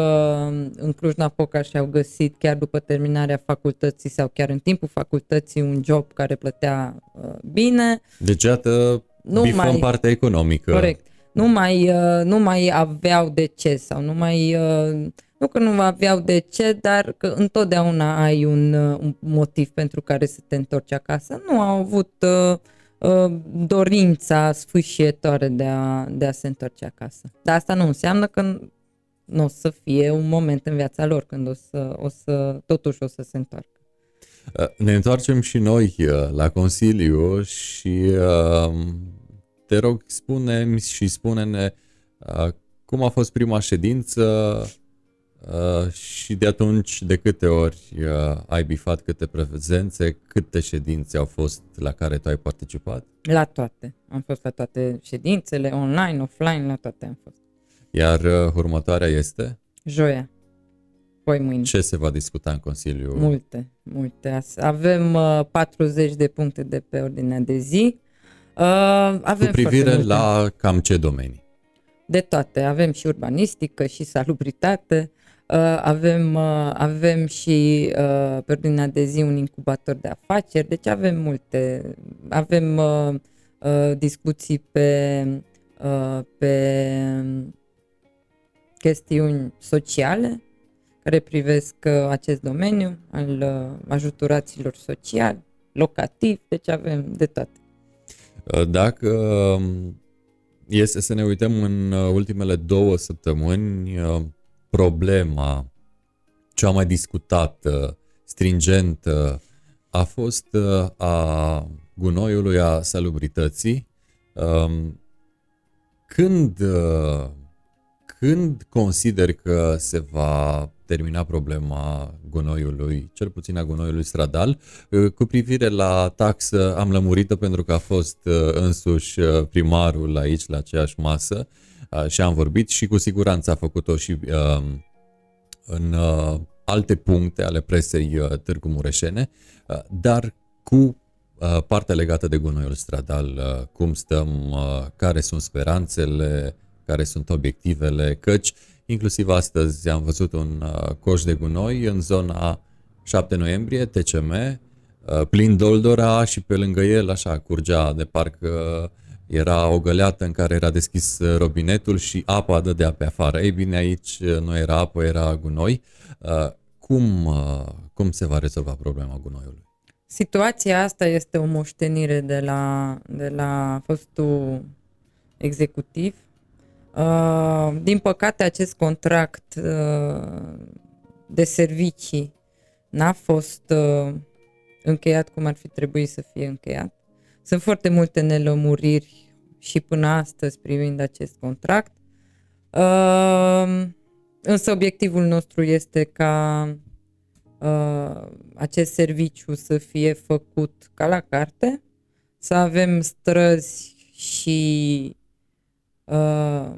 în Cluj-Napoca și-au găsit chiar după terminarea facultății sau chiar în timpul facultății un job care plătea uh, bine. Deci, iată, nu mai, partea economică. Corect nu mai, uh, nu mai aveau de ce sau nu mai, uh, nu că nu aveau de ce, dar că întotdeauna ai un, uh, un motiv pentru care să te întorci acasă. Nu au avut uh, uh, dorința sfâșietoare de a, de a se întoarce acasă. Dar asta nu înseamnă că nu o să fie un moment în viața lor când o să, o să totuși o să se întoarcă. Ne întoarcem și noi la Consiliu și uh, te rog, spune și spune-ne uh, cum a fost prima ședință uh, și de atunci de câte ori uh, ai bifat câte prezențe, câte ședințe au fost la care tu ai participat? La toate. Am fost la toate ședințele, online, offline, la toate am fost. Iar uh, următoarea este? Joia. Poi mâine. Ce se va discuta în Consiliu? Multe, multe. Avem uh, 40 de puncte de pe ordinea de zi. Uh, avem Cu privire la cam ce domenii? De toate. Avem și urbanistică, și salubritate, uh, avem, uh, avem și uh, pe ordinea de zi un incubator de afaceri, deci avem multe. Avem uh, uh, discuții pe, uh, pe chestiuni sociale care privesc uh, acest domeniu al uh, ajutoraților sociali, locativ, deci avem de toate. Uh, dacă um, este să ne uităm în uh, ultimele două săptămâni, uh, problema cea mai discutată, stringentă, a fost a gunoiului, a salubrității. Um, când, când consider că se va termina problema gunoiului, cel puțin a gunoiului stradal. Uh, cu privire la taxă am lămurit-o pentru că a fost uh, însuși uh, primarul aici la aceeași masă și am vorbit și cu siguranță a făcut-o și um, în alte puncte ale presei Târgu Mureșene, dar cu partea legată de gunoiul stradal, cum stăm, care sunt speranțele, care sunt obiectivele, căci Inclusiv astăzi am văzut un uh, coș de gunoi în zona 7 noiembrie, TCM, uh, plin doldora și pe lângă el așa curgea de parcă era o găleată în care era deschis robinetul și apa dădea pe afară. Ei bine, aici nu era apă, era gunoi. Uh, cum, cum se va rezolva problema gunoiului? Situația asta este o moștenire de la, de la fostul executiv Uh, din păcate, acest contract uh, de servicii n-a fost uh, încheiat cum ar fi trebuit să fie încheiat. Sunt foarte multe nelămuriri și până astăzi privind acest contract. Uh, însă obiectivul nostru este ca uh, acest serviciu să fie făcut ca la carte, să avem străzi și Uh,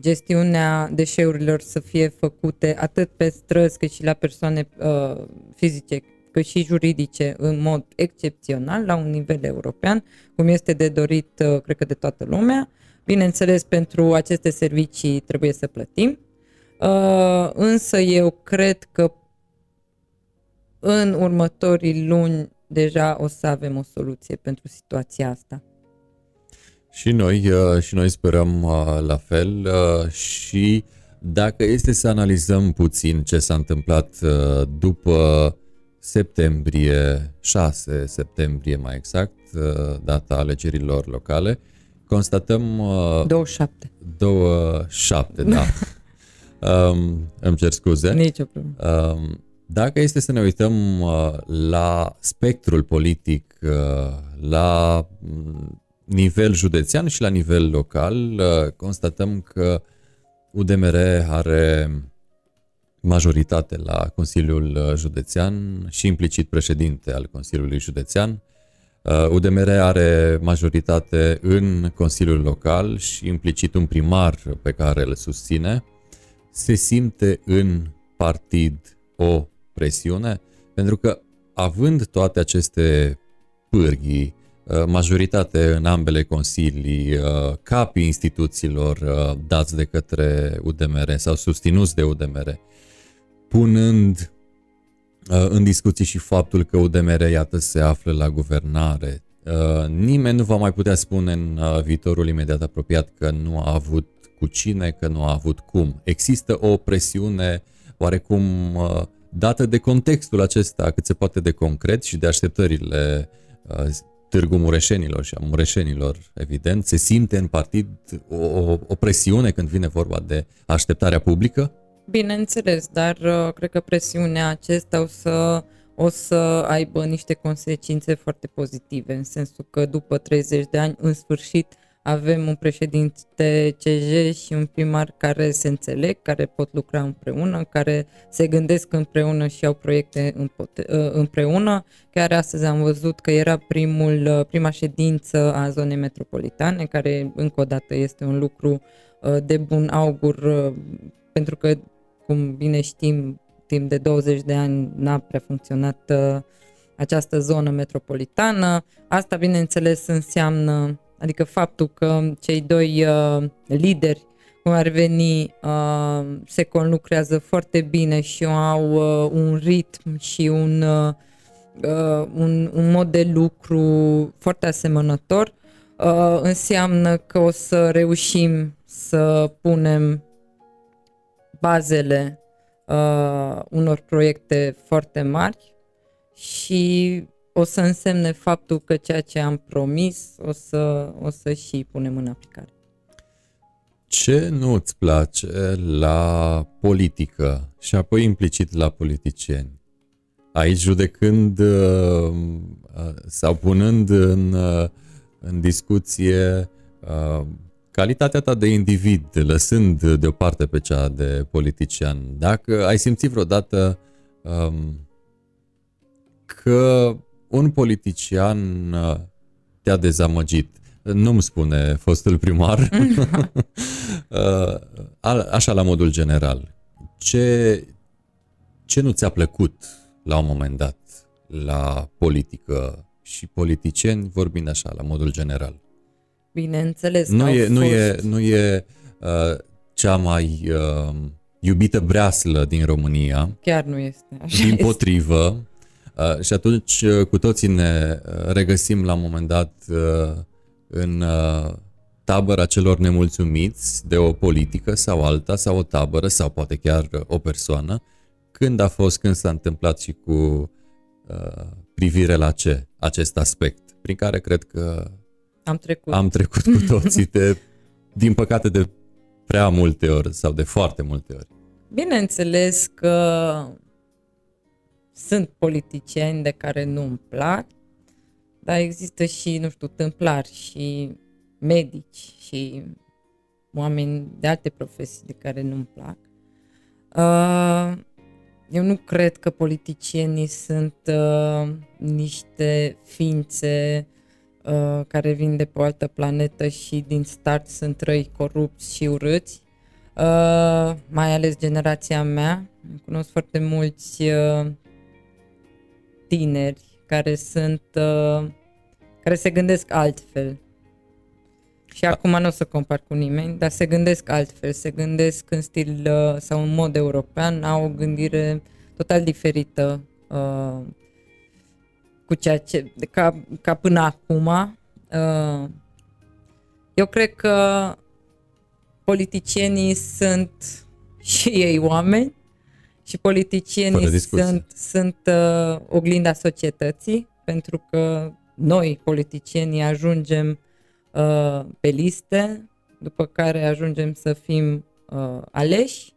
gestiunea deșeurilor să fie făcute atât pe străzi cât și la persoane uh, fizice cât și juridice în mod excepțional la un nivel european, cum este de dorit, uh, cred că de toată lumea. Bineînțeles, pentru aceste servicii trebuie să plătim, uh, însă eu cred că în următorii luni deja o să avem o soluție pentru situația asta. Și noi, uh, și noi sperăm uh, la fel uh, și dacă este să analizăm puțin ce s-a întâmplat după septembrie, 6 septembrie mai exact, data alegerilor locale, constatăm... 27. 27, da. <laughs> um, îmi cer scuze. Nici o problemă. Um, dacă este să ne uităm uh, la spectrul politic, uh, la mm, nivel județean și la nivel local, uh, constatăm că UDMR are majoritate la Consiliul Județean și implicit președinte al Consiliului Județean. UDMR are majoritate în Consiliul Local și implicit un primar pe care îl susține. Se simte în partid o presiune, pentru că având toate aceste pârghii, uh, majoritate în ambele consilii, uh, capii instituțiilor uh, dați de către UDMR sau susținuți de UDMR, punând în discuții și faptul că UDMR, iată, se află la guvernare. Nimeni nu va mai putea spune în viitorul imediat apropiat că nu a avut cu cine, că nu a avut cum. Există o presiune oarecum dată de contextul acesta cât se poate de concret și de așteptările uh, Târgu Mureșenilor și a Mureșenilor, evident, se simte în partid o, o presiune când vine vorba de așteptarea publică? Bineînțeles, dar uh, cred că presiunea acesta o să, o să aibă niște consecințe foarte pozitive, în sensul că după 30 de ani, în sfârșit, avem un președinte CJ și un primar care se înțeleg, care pot lucra împreună, care se gândesc împreună și au proiecte ă, împreună. Chiar astăzi am văzut că era primul, ă, prima ședință a zonei metropolitane, care încă o dată este un lucru ă, de bun augur, pentru că, cum bine știm, timp de 20 de ani n-a prea funcționat această zonă metropolitană. Asta, bineînțeles, înseamnă Adică faptul că cei doi uh, lideri, cum ar veni, uh, se conlucrează foarte bine și au uh, un ritm și un, uh, uh, un, un mod de lucru foarte asemănător, uh, înseamnă că o să reușim să punem bazele uh, unor proiecte foarte mari și o să însemne faptul că ceea ce am promis o să, o să și punem în aplicare. Ce nu îți place la politică și apoi implicit la politicieni? Aici judecând uh, uh, sau punând în, uh, în discuție calitatea ta de individ, lăsând deoparte pe cea de politician. Dacă ai simțit vreodată um, că un politician uh, te-a dezamăgit. Nu-mi spune fostul primar, <laughs> <laughs> uh, așa la modul general. Ce, ce nu ți-a plăcut la un moment dat la politică și politicieni, vorbind așa, la modul general? Bineînțeles. Nu e, nu e, nu e uh, cea mai uh, iubită breaslă din România. Chiar nu este. Așa din potrivă, Uh, și atunci uh, cu toții ne uh, regăsim la un moment dat în tabăra celor nemulțumiți de o politică sau alta, sau o tabără, sau poate chiar o persoană, când a fost, când s-a întâmplat și cu uh, privire la ce? Acest aspect, prin care cred că am trecut, am trecut cu toții, de, <laughs> din păcate de prea multe ori sau de foarte multe ori. Bineînțeles că sunt politicieni de care nu îmi plac, dar există și, nu știu, tâmplari și medici și oameni de alte profesii de care nu-mi plac. Uh, eu nu cred că politicienii sunt uh, niște ființe uh, care vin de pe o altă planetă și din start sunt răi, corupți și urâți. Uh, mai ales generația mea. Cunosc foarte mulți uh, tineri care sunt uh, care se gândesc altfel. Și acum nu o să compar cu nimeni, dar se gândesc altfel, se gândesc în stil uh, sau în mod european, au o gândire total diferită uh, cu ceea ce, ca, ca până acum. Uh, eu cred că politicienii sunt și ei oameni și politicienii sunt, sunt uh, oglinda societății, pentru că noi, politicienii, ajungem uh, pe liste, după care ajungem să fim uh, aleși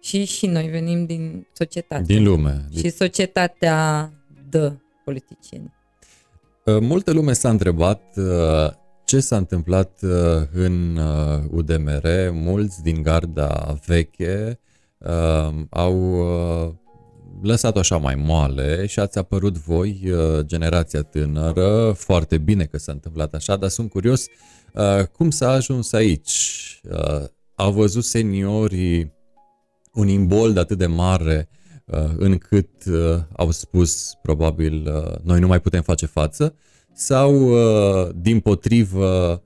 și și noi venim din societate. Din lume. Și societatea dă politicieni. Uh, multă lume s-a întrebat uh, ce s-a întâmplat uh, în UDMR. Mulți din garda veche au lăsat-o așa mai moale și ați apărut voi, generația tânără, foarte bine că s-a întâmplat așa, dar sunt curios cum s-a ajuns aici. Au văzut seniorii un imbold atât de mare uh, încât uh, au spus probabil uh, noi nu mai putem face față sau din potrivă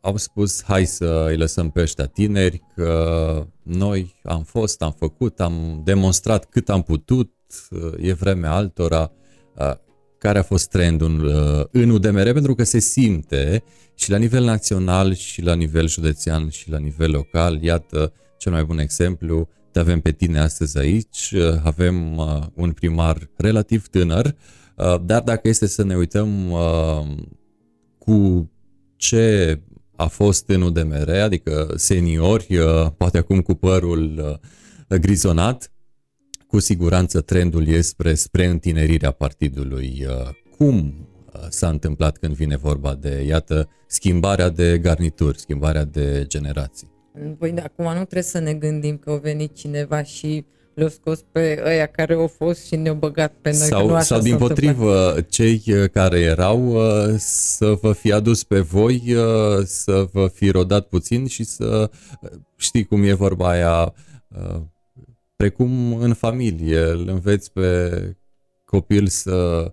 au spus hai să îi lăsăm pe ăștia tineri că noi am fost, am făcut, am demonstrat cât am putut, e vremea altora. Care a fost trendul în UDMR pentru că se simte și la nivel național și la nivel județean și la nivel local. Iată cel mai bun exemplu, te avem pe tine astăzi aici, avem uh, un primar relativ tânăr, uh, dar dacă este să ne uităm uh, cu ce a fost în UDMR, adică seniori, poate acum cu părul grizonat, cu siguranță trendul este spre, spre întinerirea partidului. Cum s-a întâmplat când vine vorba de, iată, schimbarea de garnituri, schimbarea de generații? Păi de acum nu trebuie să ne gândim că a venit cineva și le-a scos pe ăia care au fost și ne-au băgat pe noi. Sau, nu așa sau din potrivă, cei uh, care erau uh, să vă fi adus pe voi, uh, să vă fi rodat puțin și să știi cum e vorba aia, precum în familie, îl înveți pe copil să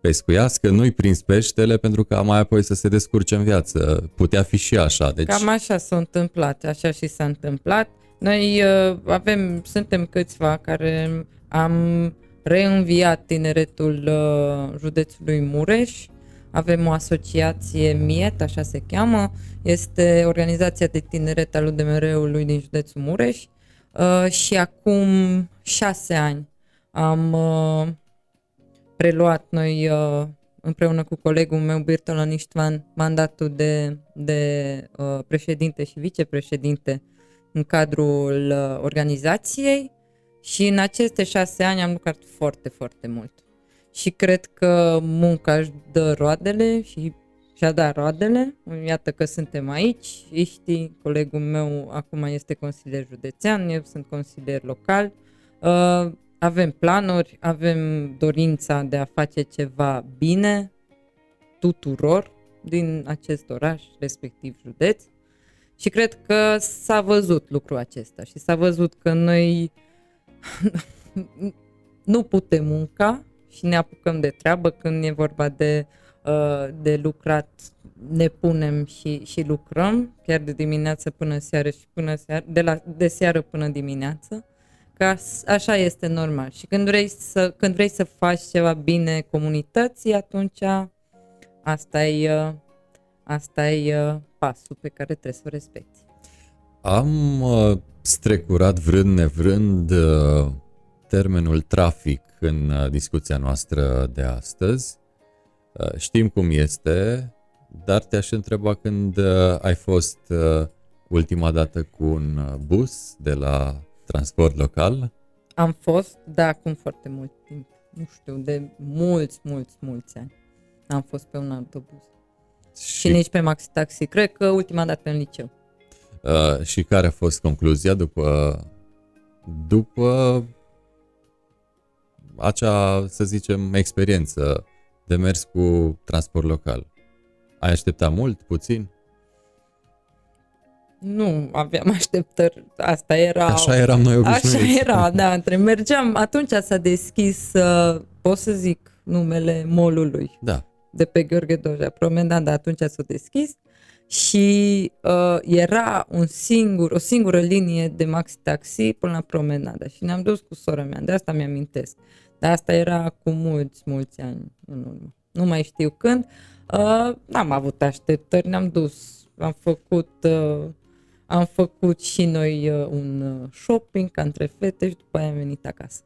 pescuiască, nu-i prins peștele pentru că mai apoi să se descurce în viață. Putea fi și așa. Deci... Cam așa s-a întâmplat, așa și s-a întâmplat. Noi uh, avem, suntem câțiva care am reînviat tineretul uh, județului Mureș. Avem o asociație MIET, așa se cheamă. Este organizația de tineret al UDMR-ului din județul Mureș. Uh, și acum șase ani am uh, preluat noi uh, împreună cu colegul meu, Birtolan Istvan, mandatul de, de uh, președinte și vicepreședinte în cadrul uh, organizației și în aceste șase ani am lucrat foarte, foarte mult. Și cred că munca își dă roadele și și-a dat roadele. Iată că suntem aici. Știi, colegul meu acum este consilier județean, eu sunt consilier local. Uh, avem planuri, avem dorința de a face ceva bine tuturor din acest oraș, respectiv județ. Și cred că s-a văzut lucrul acesta și s-a văzut că noi <laughs> nu putem munca și ne apucăm de treabă când e vorba de, uh, de lucrat, ne punem și, și lucrăm, chiar de dimineață până seară și până seară, de, la, de seară până dimineață. Că așa este normal. Și când vrei să, când vrei să faci ceva bine comunității, atunci asta e, uh, asta e uh, pasul pe care trebuie să o respecti. Am uh, strecurat vrând nevrând termenul trafic în discuția noastră de astăzi. Știm cum este, dar te-aș întreba când ai fost ultima dată cu un bus de la transport local? Am fost, da, acum foarte mult timp. Nu știu, de mulți, mulți, mulți ani. Am fost pe un autobuz. Și, și nici pe maxi taxi. Cred că ultima dată în liceu. Uh, și care a fost concluzia după după acea, să zicem, experiență de mers cu transport local? Ai așteptat mult, puțin? Nu aveam așteptări, asta era... Așa eram noi obișnuiți. Așa era, da, între mergeam, atunci s-a deschis, uh, pot să zic, numele molului. Da. De pe Gheorghe Doja. Promenada atunci s-a deschis și uh, era un singur, o singură linie de maxi-taxi până la promenada și ne-am dus cu sora mea, de asta mi-amintesc. Dar asta era cu mulți, mulți ani în urmă. Nu mai știu când. Uh, n-am avut așteptări, ne-am dus, am făcut, uh, am făcut și noi uh, un uh, shopping ca între fete și după aia am venit acasă.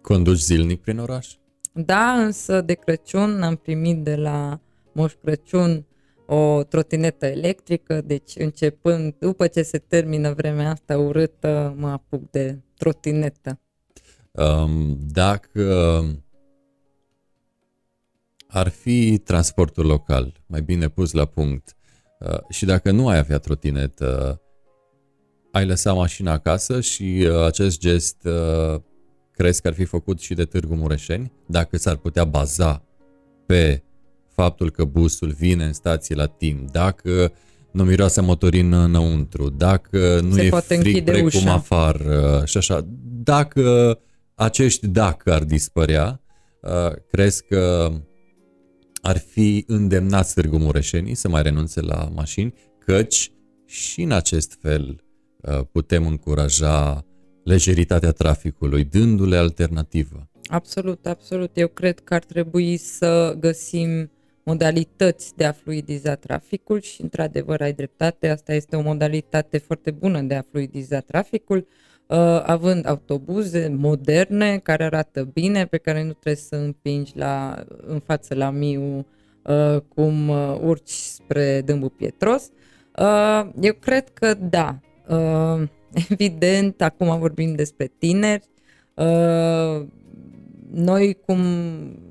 Conduci zilnic prin oraș? Da, însă de Crăciun am primit de la Moș Crăciun o trotinetă electrică, deci începând, după ce se termină vremea asta urâtă, mă apuc de trotinetă. Um, dacă ar fi transportul local, mai bine pus la punct, uh, și dacă nu ai avea trotinetă, ai lăsat mașina acasă și uh, acest gest uh, crezi că ar fi făcut și de Târgu Mureșeni, dacă s-ar putea baza pe faptul că busul vine în stație la timp, dacă nu miroase motorin înăuntru, dacă nu Se e poate frig închide precum ușa. afară și așa, dacă acești dacă ar dispărea, uh, crezi că ar fi îndemnați Târgu Mureșenii să mai renunțe la mașini, căci și în acest fel uh, putem încuraja lejeritatea traficului, dându-le alternativă. Absolut, absolut. Eu cred că ar trebui să găsim modalități de a fluidiza traficul și, într-adevăr, ai dreptate, asta este o modalitate foarte bună de a fluidiza traficul, uh, având autobuze moderne care arată bine, pe care nu trebuie să împingi la, în față la Miu uh, cum uh, urci spre Dâmbu Pietros. Uh, eu cred că da. Uh, <laughs> evident, acum vorbim despre tineri. Uh, noi cum,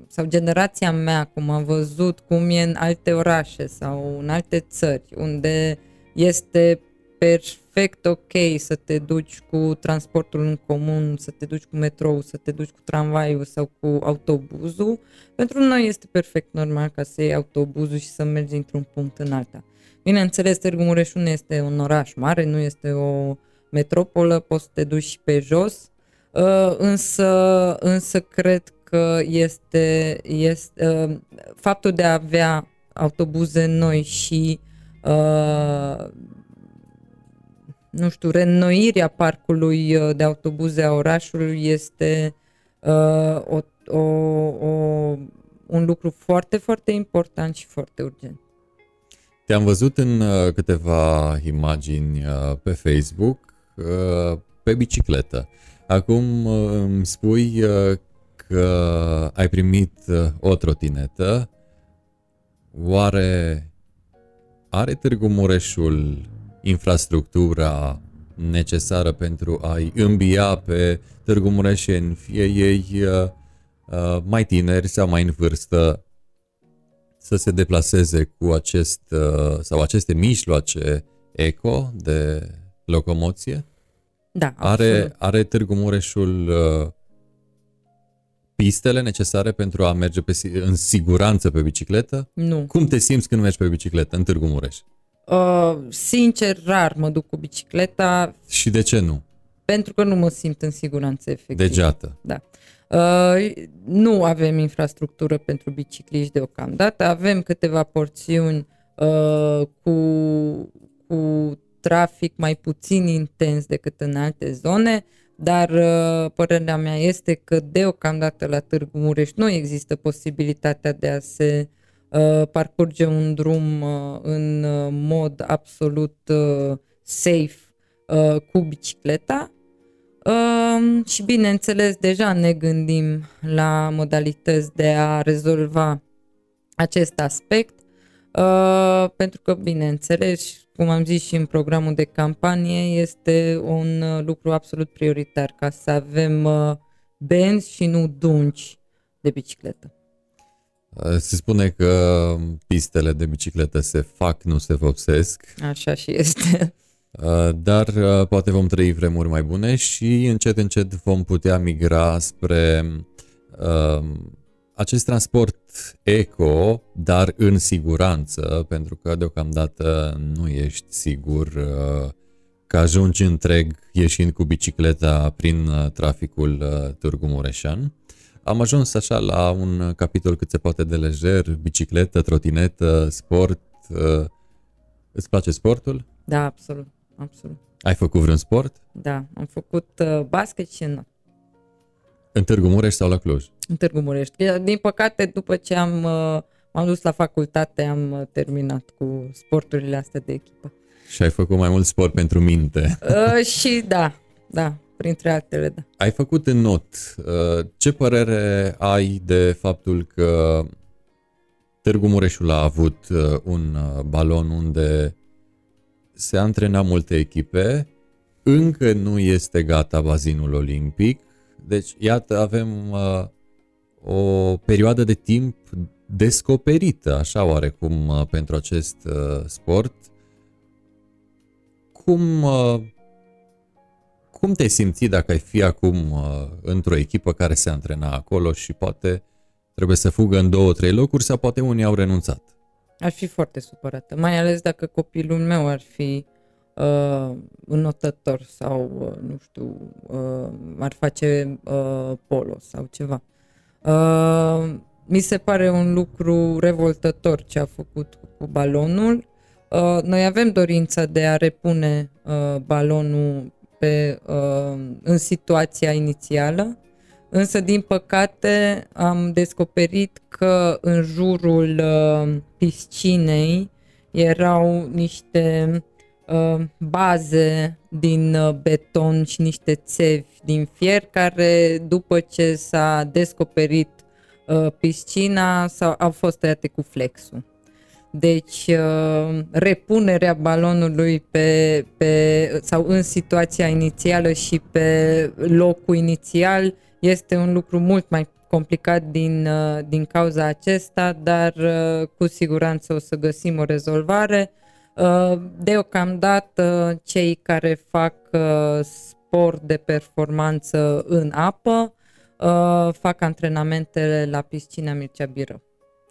sau generația mea, cum am văzut cum e în alte orașe sau în alte țări, unde este perfect ok să te duci cu transportul în comun, să te duci cu metrou, să te duci cu tramvaiul sau cu autobuzul, pentru noi este perfect normal ca să iei autobuzul și să mergi într-un punct în alta. Bineînțeles, Târgu Mureș nu este un oraș mare, nu este o metropolă, poți să te duci și pe jos, Uh, însă, însă cred că este, este uh, faptul de a avea autobuze noi și uh, nu știu, reînnoirea parcului uh, de autobuze a orașului este uh, o, o, o, un lucru foarte, foarte important și foarte urgent. Te-am văzut în uh, câteva imagini uh, pe Facebook uh, pe bicicletă. Acum uh, îmi spui uh, că ai primit uh, o trotinetă. Oare are Târgu Mureșul infrastructura necesară pentru a-i îmbia pe Târgu Mureșeni, fie ei uh, uh, mai tineri sau mai în vârstă, să se deplaseze cu acest uh, sau aceste mijloace eco de locomoție? Da, Are, absolut. are Târgu Mureșul uh, pistele necesare pentru a merge pe, si- în siguranță pe bicicletă? Nu. Cum te simți când mergi pe bicicletă în Târgu Mureș? Uh, sincer, rar mă duc cu bicicleta Și de ce nu? pentru că nu mă simt în siguranță efectiv. Degeată. Da. Uh, nu avem infrastructură pentru bicicliști deocamdată, avem câteva porțiuni uh, cu, cu trafic mai puțin intens decât în alte zone, dar uh, părerea mea este că deocamdată la Târgu Mureș nu există posibilitatea de a se uh, parcurge un drum uh, în uh, mod absolut uh, safe uh, cu bicicleta. Uh, și bineînțeles, deja ne gândim la modalități de a rezolva acest aspect, uh, pentru că, bineînțeles, cum am zis și în programul de campanie, este un uh, lucru absolut prioritar ca să avem uh, benzi și nu dungi de bicicletă. Uh, Se spune că pistele de bicicletă se fac, nu se vopsesc, Așa și este. <laughs> uh, dar uh, poate vom trăi vremuri mai bune și încet, încet vom putea migra spre uh, acest transport eco, dar în siguranță, pentru că deocamdată nu ești sigur uh, că ajungi întreg ieșind cu bicicleta prin uh, traficul uh, Târgu Mureșan. Am ajuns așa la un capitol cât se poate de lejer, bicicletă, trotinetă, sport. Uh, îți place sportul? Da, absolut, absolut. Ai făcut vreun sport? Da, am făcut uh, basket și în În Târgu Mureș sau la Cluj? În Târgu Mureș. Din păcate, după ce am, uh, m-am dus la facultate, am uh, terminat cu sporturile astea de echipă. Și ai făcut mai mult sport pentru minte. Uh, și da, da, printre altele, da. Ai făcut în not. Uh, ce părere ai de faptul că Târgu Mureșul a avut uh, un uh, balon unde se antrena multe echipe, încă nu este gata bazinul olimpic, deci iată avem uh, o perioadă de timp descoperită, așa oarecum, uh, pentru acest uh, sport. Cum, uh, cum te simți dacă ai fi acum uh, într-o echipă care se antrena acolo și poate trebuie să fugă în două, trei locuri sau poate unii au renunțat? Ar fi foarte supărată, mai ales dacă copilul meu ar fi uh, înotător sau, uh, nu știu, uh, ar face uh, polo sau ceva. Uh, mi se pare un lucru revoltător ce a făcut cu balonul. Uh, noi avem dorința de a repune uh, balonul pe, uh, în situația inițială, însă din păcate am descoperit că în jurul uh, piscinei erau niște uh, baze din uh, beton și niște țevi din fier care după ce s-a descoperit uh, piscina s-au, au fost tăiate cu flexul. Deci uh, repunerea balonului pe, pe, sau în situația inițială și pe locul inițial este un lucru mult mai complicat din, uh, din cauza acesta, dar uh, cu siguranță o să găsim o rezolvare. Uh, deocamdată cei care fac sport de performanță în apă fac antrenamentele la piscina Mircea Biră.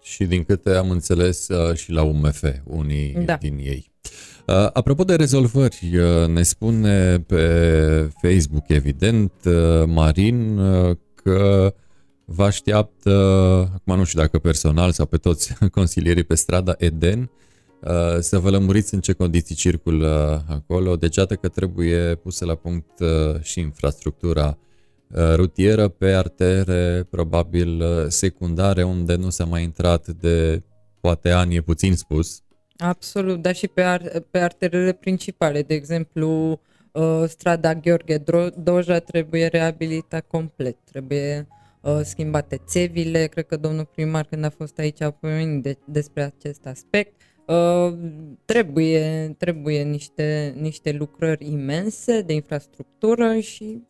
Și din câte am înțeles și la UMF, unii da. din ei. Apropo de rezolvări, ne spune pe Facebook, evident, Marin, că vă așteaptă, acum nu știu dacă personal sau pe toți <laughs> consilierii pe strada Eden, uh, să vă lămuriți în ce condiții circulă acolo. Deci iată că trebuie pusă la punct uh, și infrastructura uh, rutieră pe artere probabil secundare unde nu s-a mai intrat de poate ani, e puțin spus. Absolut, dar și pe, ar- pe arterele principale, de exemplu strada Gheorghe Doja trebuie reabilitat complet, trebuie Uh, schimbate țevile, cred că domnul primar când a fost aici a pomenit de, despre acest aspect. Uh, trebuie, trebuie niște, niște lucrări imense de infrastructură și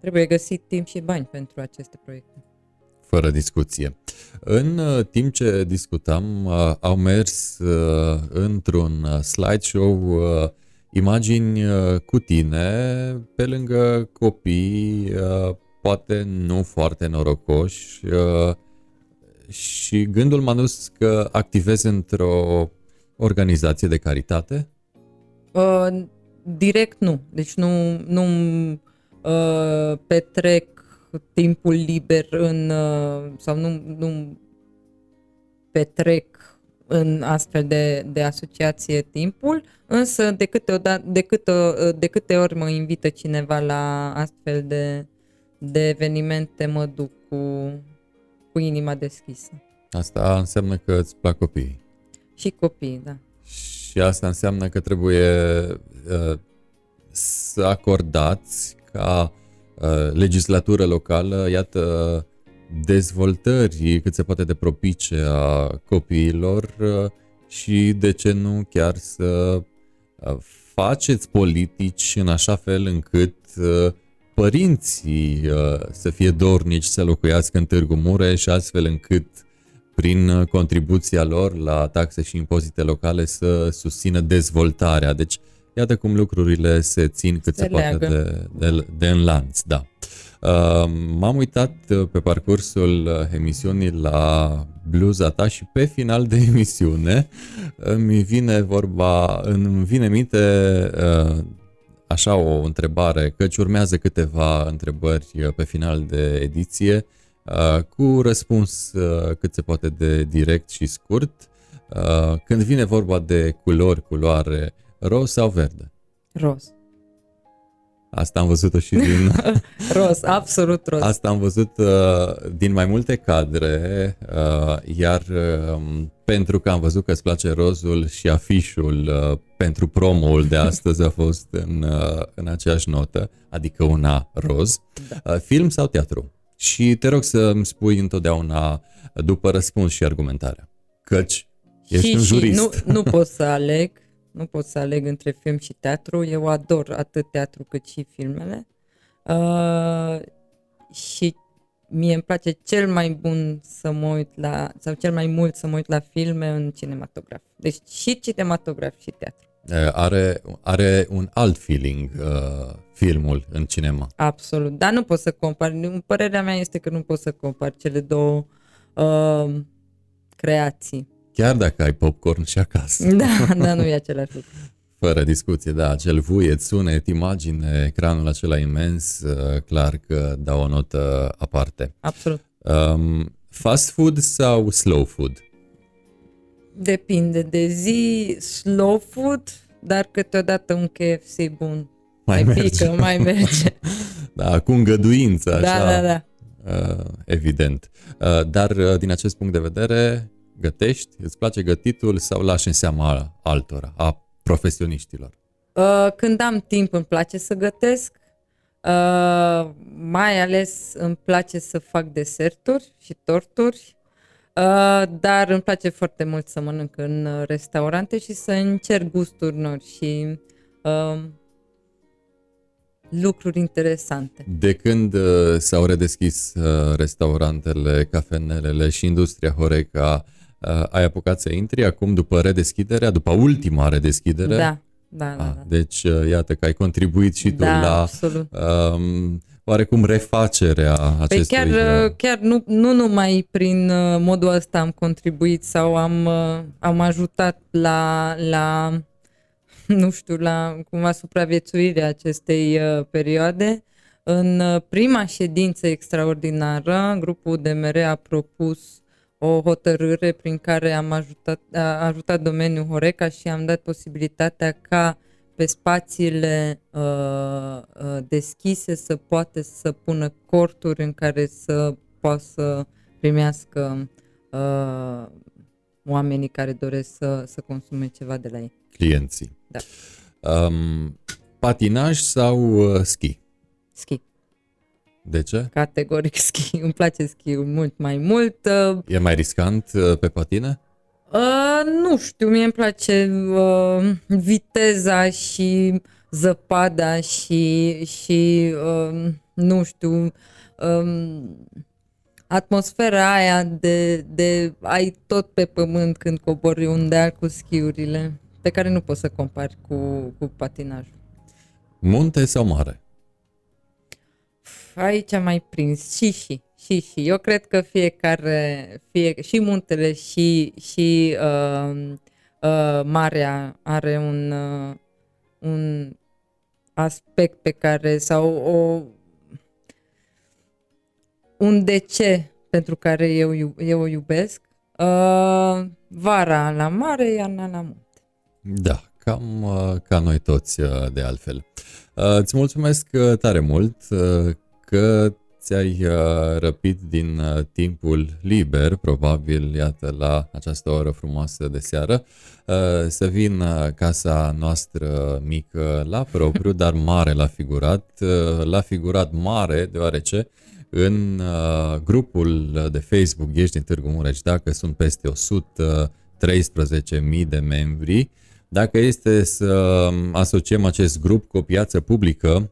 trebuie găsit timp și bani pentru aceste proiecte. Fără discuție. În uh, timp ce discutam, au mers într-un slideshow imagini cu tine pe lângă copii poate nu foarte norocoși uh, și gândul m-a dus că activezi într-o organizație de caritate? Uh, direct nu. Deci nu, nu uh, petrec timpul liber în uh, sau nu, nu petrec în astfel de, de asociație timpul, însă de câte, de, câte, de câte ori mă invită cineva la astfel de de evenimente mă duc cu, cu inima deschisă. Asta înseamnă că îți plac copiii. Și copiii, da. Și asta înseamnă că trebuie uh, să acordați ca uh, legislatură locală, iată, dezvoltări cât se poate de propice a copiilor uh, și de ce nu chiar să uh, faceți politici în așa fel încât uh, părinții uh, să fie dornici să locuiască în Târgu Mureș, astfel încât prin uh, contribuția lor la taxe și impozite locale să susțină dezvoltarea. Deci, iată cum lucrurile se țin cât se, se poate de, de, de în lanț. Da. Uh, m-am uitat pe parcursul emisiunii la bluza ta și pe final de <laughs> emisiune îmi vine vorba, îmi vine minte așa o întrebare, căci urmează câteva întrebări uh, pe final de ediție. Uh, cu răspuns uh, cât se poate de direct și scurt. Uh, când vine vorba de culori, culoare, roz sau verde? Roz. Asta am văzut-o și din... <laughs> roz, absolut roz. Asta am văzut uh, din mai multe cadre, uh, iar uh, pentru că am văzut că îți place rozul și afișul uh, pentru promoul de astăzi a fost în, uh, în aceeași notă, adică una roz. Da. Uh, film sau teatru? Și te rog să îmi spui întotdeauna după răspuns și argumentarea. Căci ești și, un jurist. Și nu, nu pot să aleg, nu pot să aleg între film și teatru. Eu ador atât teatru cât și filmele. Uh, și mie îmi place cel mai bun să mă uit la, sau cel mai mult să mă uit la filme în cinematograf. Deci și cinematograf și teatru. Are, are un alt feeling uh, filmul în cinema. Absolut, dar nu pot să compar. Părerea mea este că nu pot să compar cele două uh, creații. Chiar dacă ai popcorn și acasă. <laughs> Da, da, nu e același lucru. <laughs> Fără discuție, da, acel vuiet, sunet, imagine, ecranul acela imens, uh, clar că dau o notă aparte. Absolut. Um, fast food sau slow food? Depinde de zi, slow food, dar câteodată un KFC bun. Mai, mai merge. pică, mai merge. <laughs> da, cu îngăduință, așa. Da, da, da. Uh, evident. Uh, dar uh, din acest punct de vedere, gătești, îți place gătitul sau lași în seama altora, a profesioniștilor? Uh, când am timp îmi place să gătesc, uh, mai ales îmi place să fac deserturi și torturi, uh, dar îmi place foarte mult să mănânc în restaurante și să încerc gusturi noi și uh, lucruri interesante. De când uh, s-au redeschis uh, restaurantele, cafenelele și industria Horeca, uh, ai apucat să intri acum după redeschiderea, după ultima redeschidere? Da, da, da. Ah, da. Deci, uh, iată că ai contribuit și tu Da, la absolut. um, oarecum refacerea Păi acestui... chiar, uh, uh, chiar nu, nu numai prin uh, modul ăsta am contribuit sau am, uh, am ajutat la, la, nu știu, la cumva supraviețuirea acestei uh, perioade. În uh, prima ședință extraordinară, grupul DMR a propus o hotărâre prin care am ajutat, a ajutat domeniul Horeca și am dat posibilitatea ca pe spațiile uh, uh, deschise să poate să pună corturi în care să poată să primească uh, oamenii care doresc să, să consume ceva de la ei. clienții. Da. Um, patinaj sau uh, ski? Ski, De ce? categoric ski. <laughs> Îmi place ski mult mai mult. Uh, E mai riscant uh, pe patine? Uh, nu știu, mie îmi place uh, viteza și zăpada și, și uh, nu știu, um, atmosfera aia de, de ai tot pe pământ când cobori un deal cu schiurile, pe care nu poți să compari cu, cu patinajul. Munte sau mare? Aici am mai prins și și și și. Eu cred că fiecare, fie, și muntele și, și uh, uh, marea are un, uh, un aspect pe care sau o un de ce pentru care eu, iu- eu o iubesc. Uh, vara la mare, iarna la munte. Da, cam uh, ca noi toți uh, de altfel. Uh, Îți mulțumesc uh, tare mult uh, că ți-ai uh, răpit din uh, timpul liber, probabil, iată, la această oră frumoasă de seară, uh, să vin uh, casa noastră mică la propriu, <laughs> dar mare la figurat, uh, la figurat mare, deoarece în uh, grupul de Facebook Ești din Târgu Mureș, dacă sunt peste 113.000 de membri, dacă este să asociem acest grup cu o piață publică,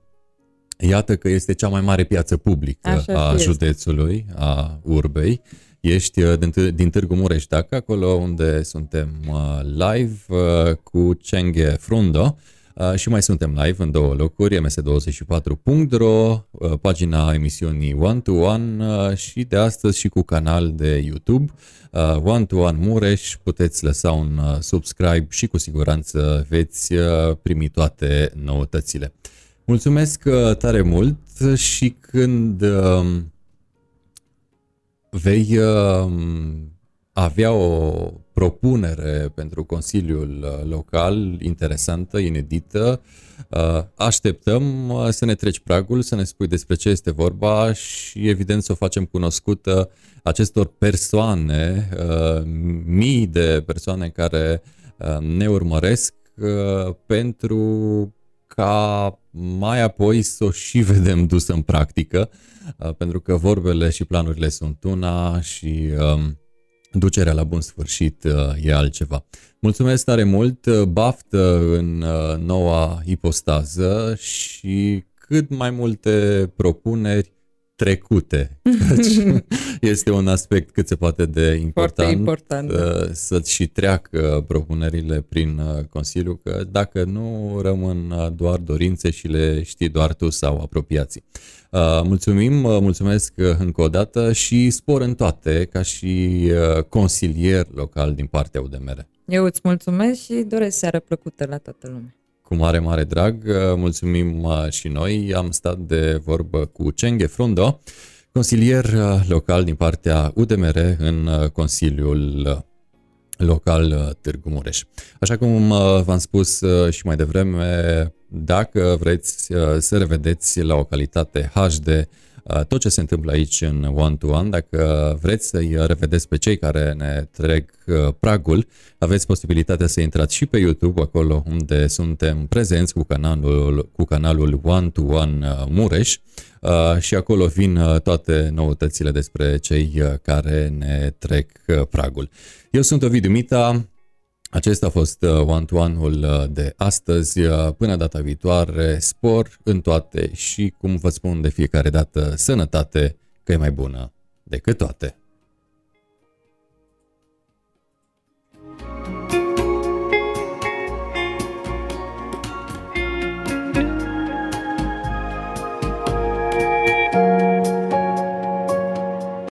iată că este cea mai mare piață publică Așa a este. județului, a urbei. Ești uh, din, Tâ- din Târgu Mureș, dacă acolo unde suntem uh, live uh, cu Cenghe Frundo uh, și mai suntem live în două locuri, ms24.ro, uh, pagina emisiunii One to One uh, și de astăzi și cu canal de YouTube uh, One to One Mureș. Puteți lăsa un uh, subscribe și cu siguranță veți uh, primi toate noutățile. Mulțumesc uh, tare mult și când uh, vei uh, avea o propunere pentru Consiliul uh, Local interesantă, inedită. Uh, așteptăm uh, să ne treci pragul, să ne spui despre ce este vorba și evident să o facem cunoscută acestor persoane, mii de persoane care ne urmăresc pentru ca mai apoi să o și <laughs> vedem dusă în practică, pentru că vorbele și planurile sunt una și um, ducerea la bun sfârșit uh, e altceva. Mulțumesc tare mult, uh, baftă în uh, noua ipostază și cât mai multe propuneri trecute. <laughs> este un aspect cât se poate de important, important da. să-ți și treacă propunerile prin Consiliu, că dacă nu rămân doar dorințe și le știi doar tu sau apropiații. Uh, mulțumim, uh, mulțumesc uh, încă o dată și spor în toate ca și consilier local din partea UDMR. Eu îți mulțumesc și doresc seară plăcută la toată lumea. Cu mare, mare drag, mulțumim și noi. Am stat de vorbă cu Cenghe Frundo, consilier local din partea UDMR în Consiliul local Târgu Mureș. Așa cum v-am spus și mai devreme, dacă vreți uh, să revedeți la o calitate HD uh, tot ce se întâmplă aici în one-to-one, dacă vreți să-i revedeți pe cei care ne trec uh, pragul, aveți posibilitatea să intrați și pe YouTube, acolo unde suntem prezenți cu canalul, cu canalul One-to-One Mureș și acolo vin toate noutățile despre cei care ne trec pragul. Eu sunt Ovidiu Mita, acesta a fost uh, one-to-one-ul uh, de astăzi. Uh, până data viitoare, spor în toate și, cum vă spun de fiecare dată, sănătate, că e mai bună decât toate.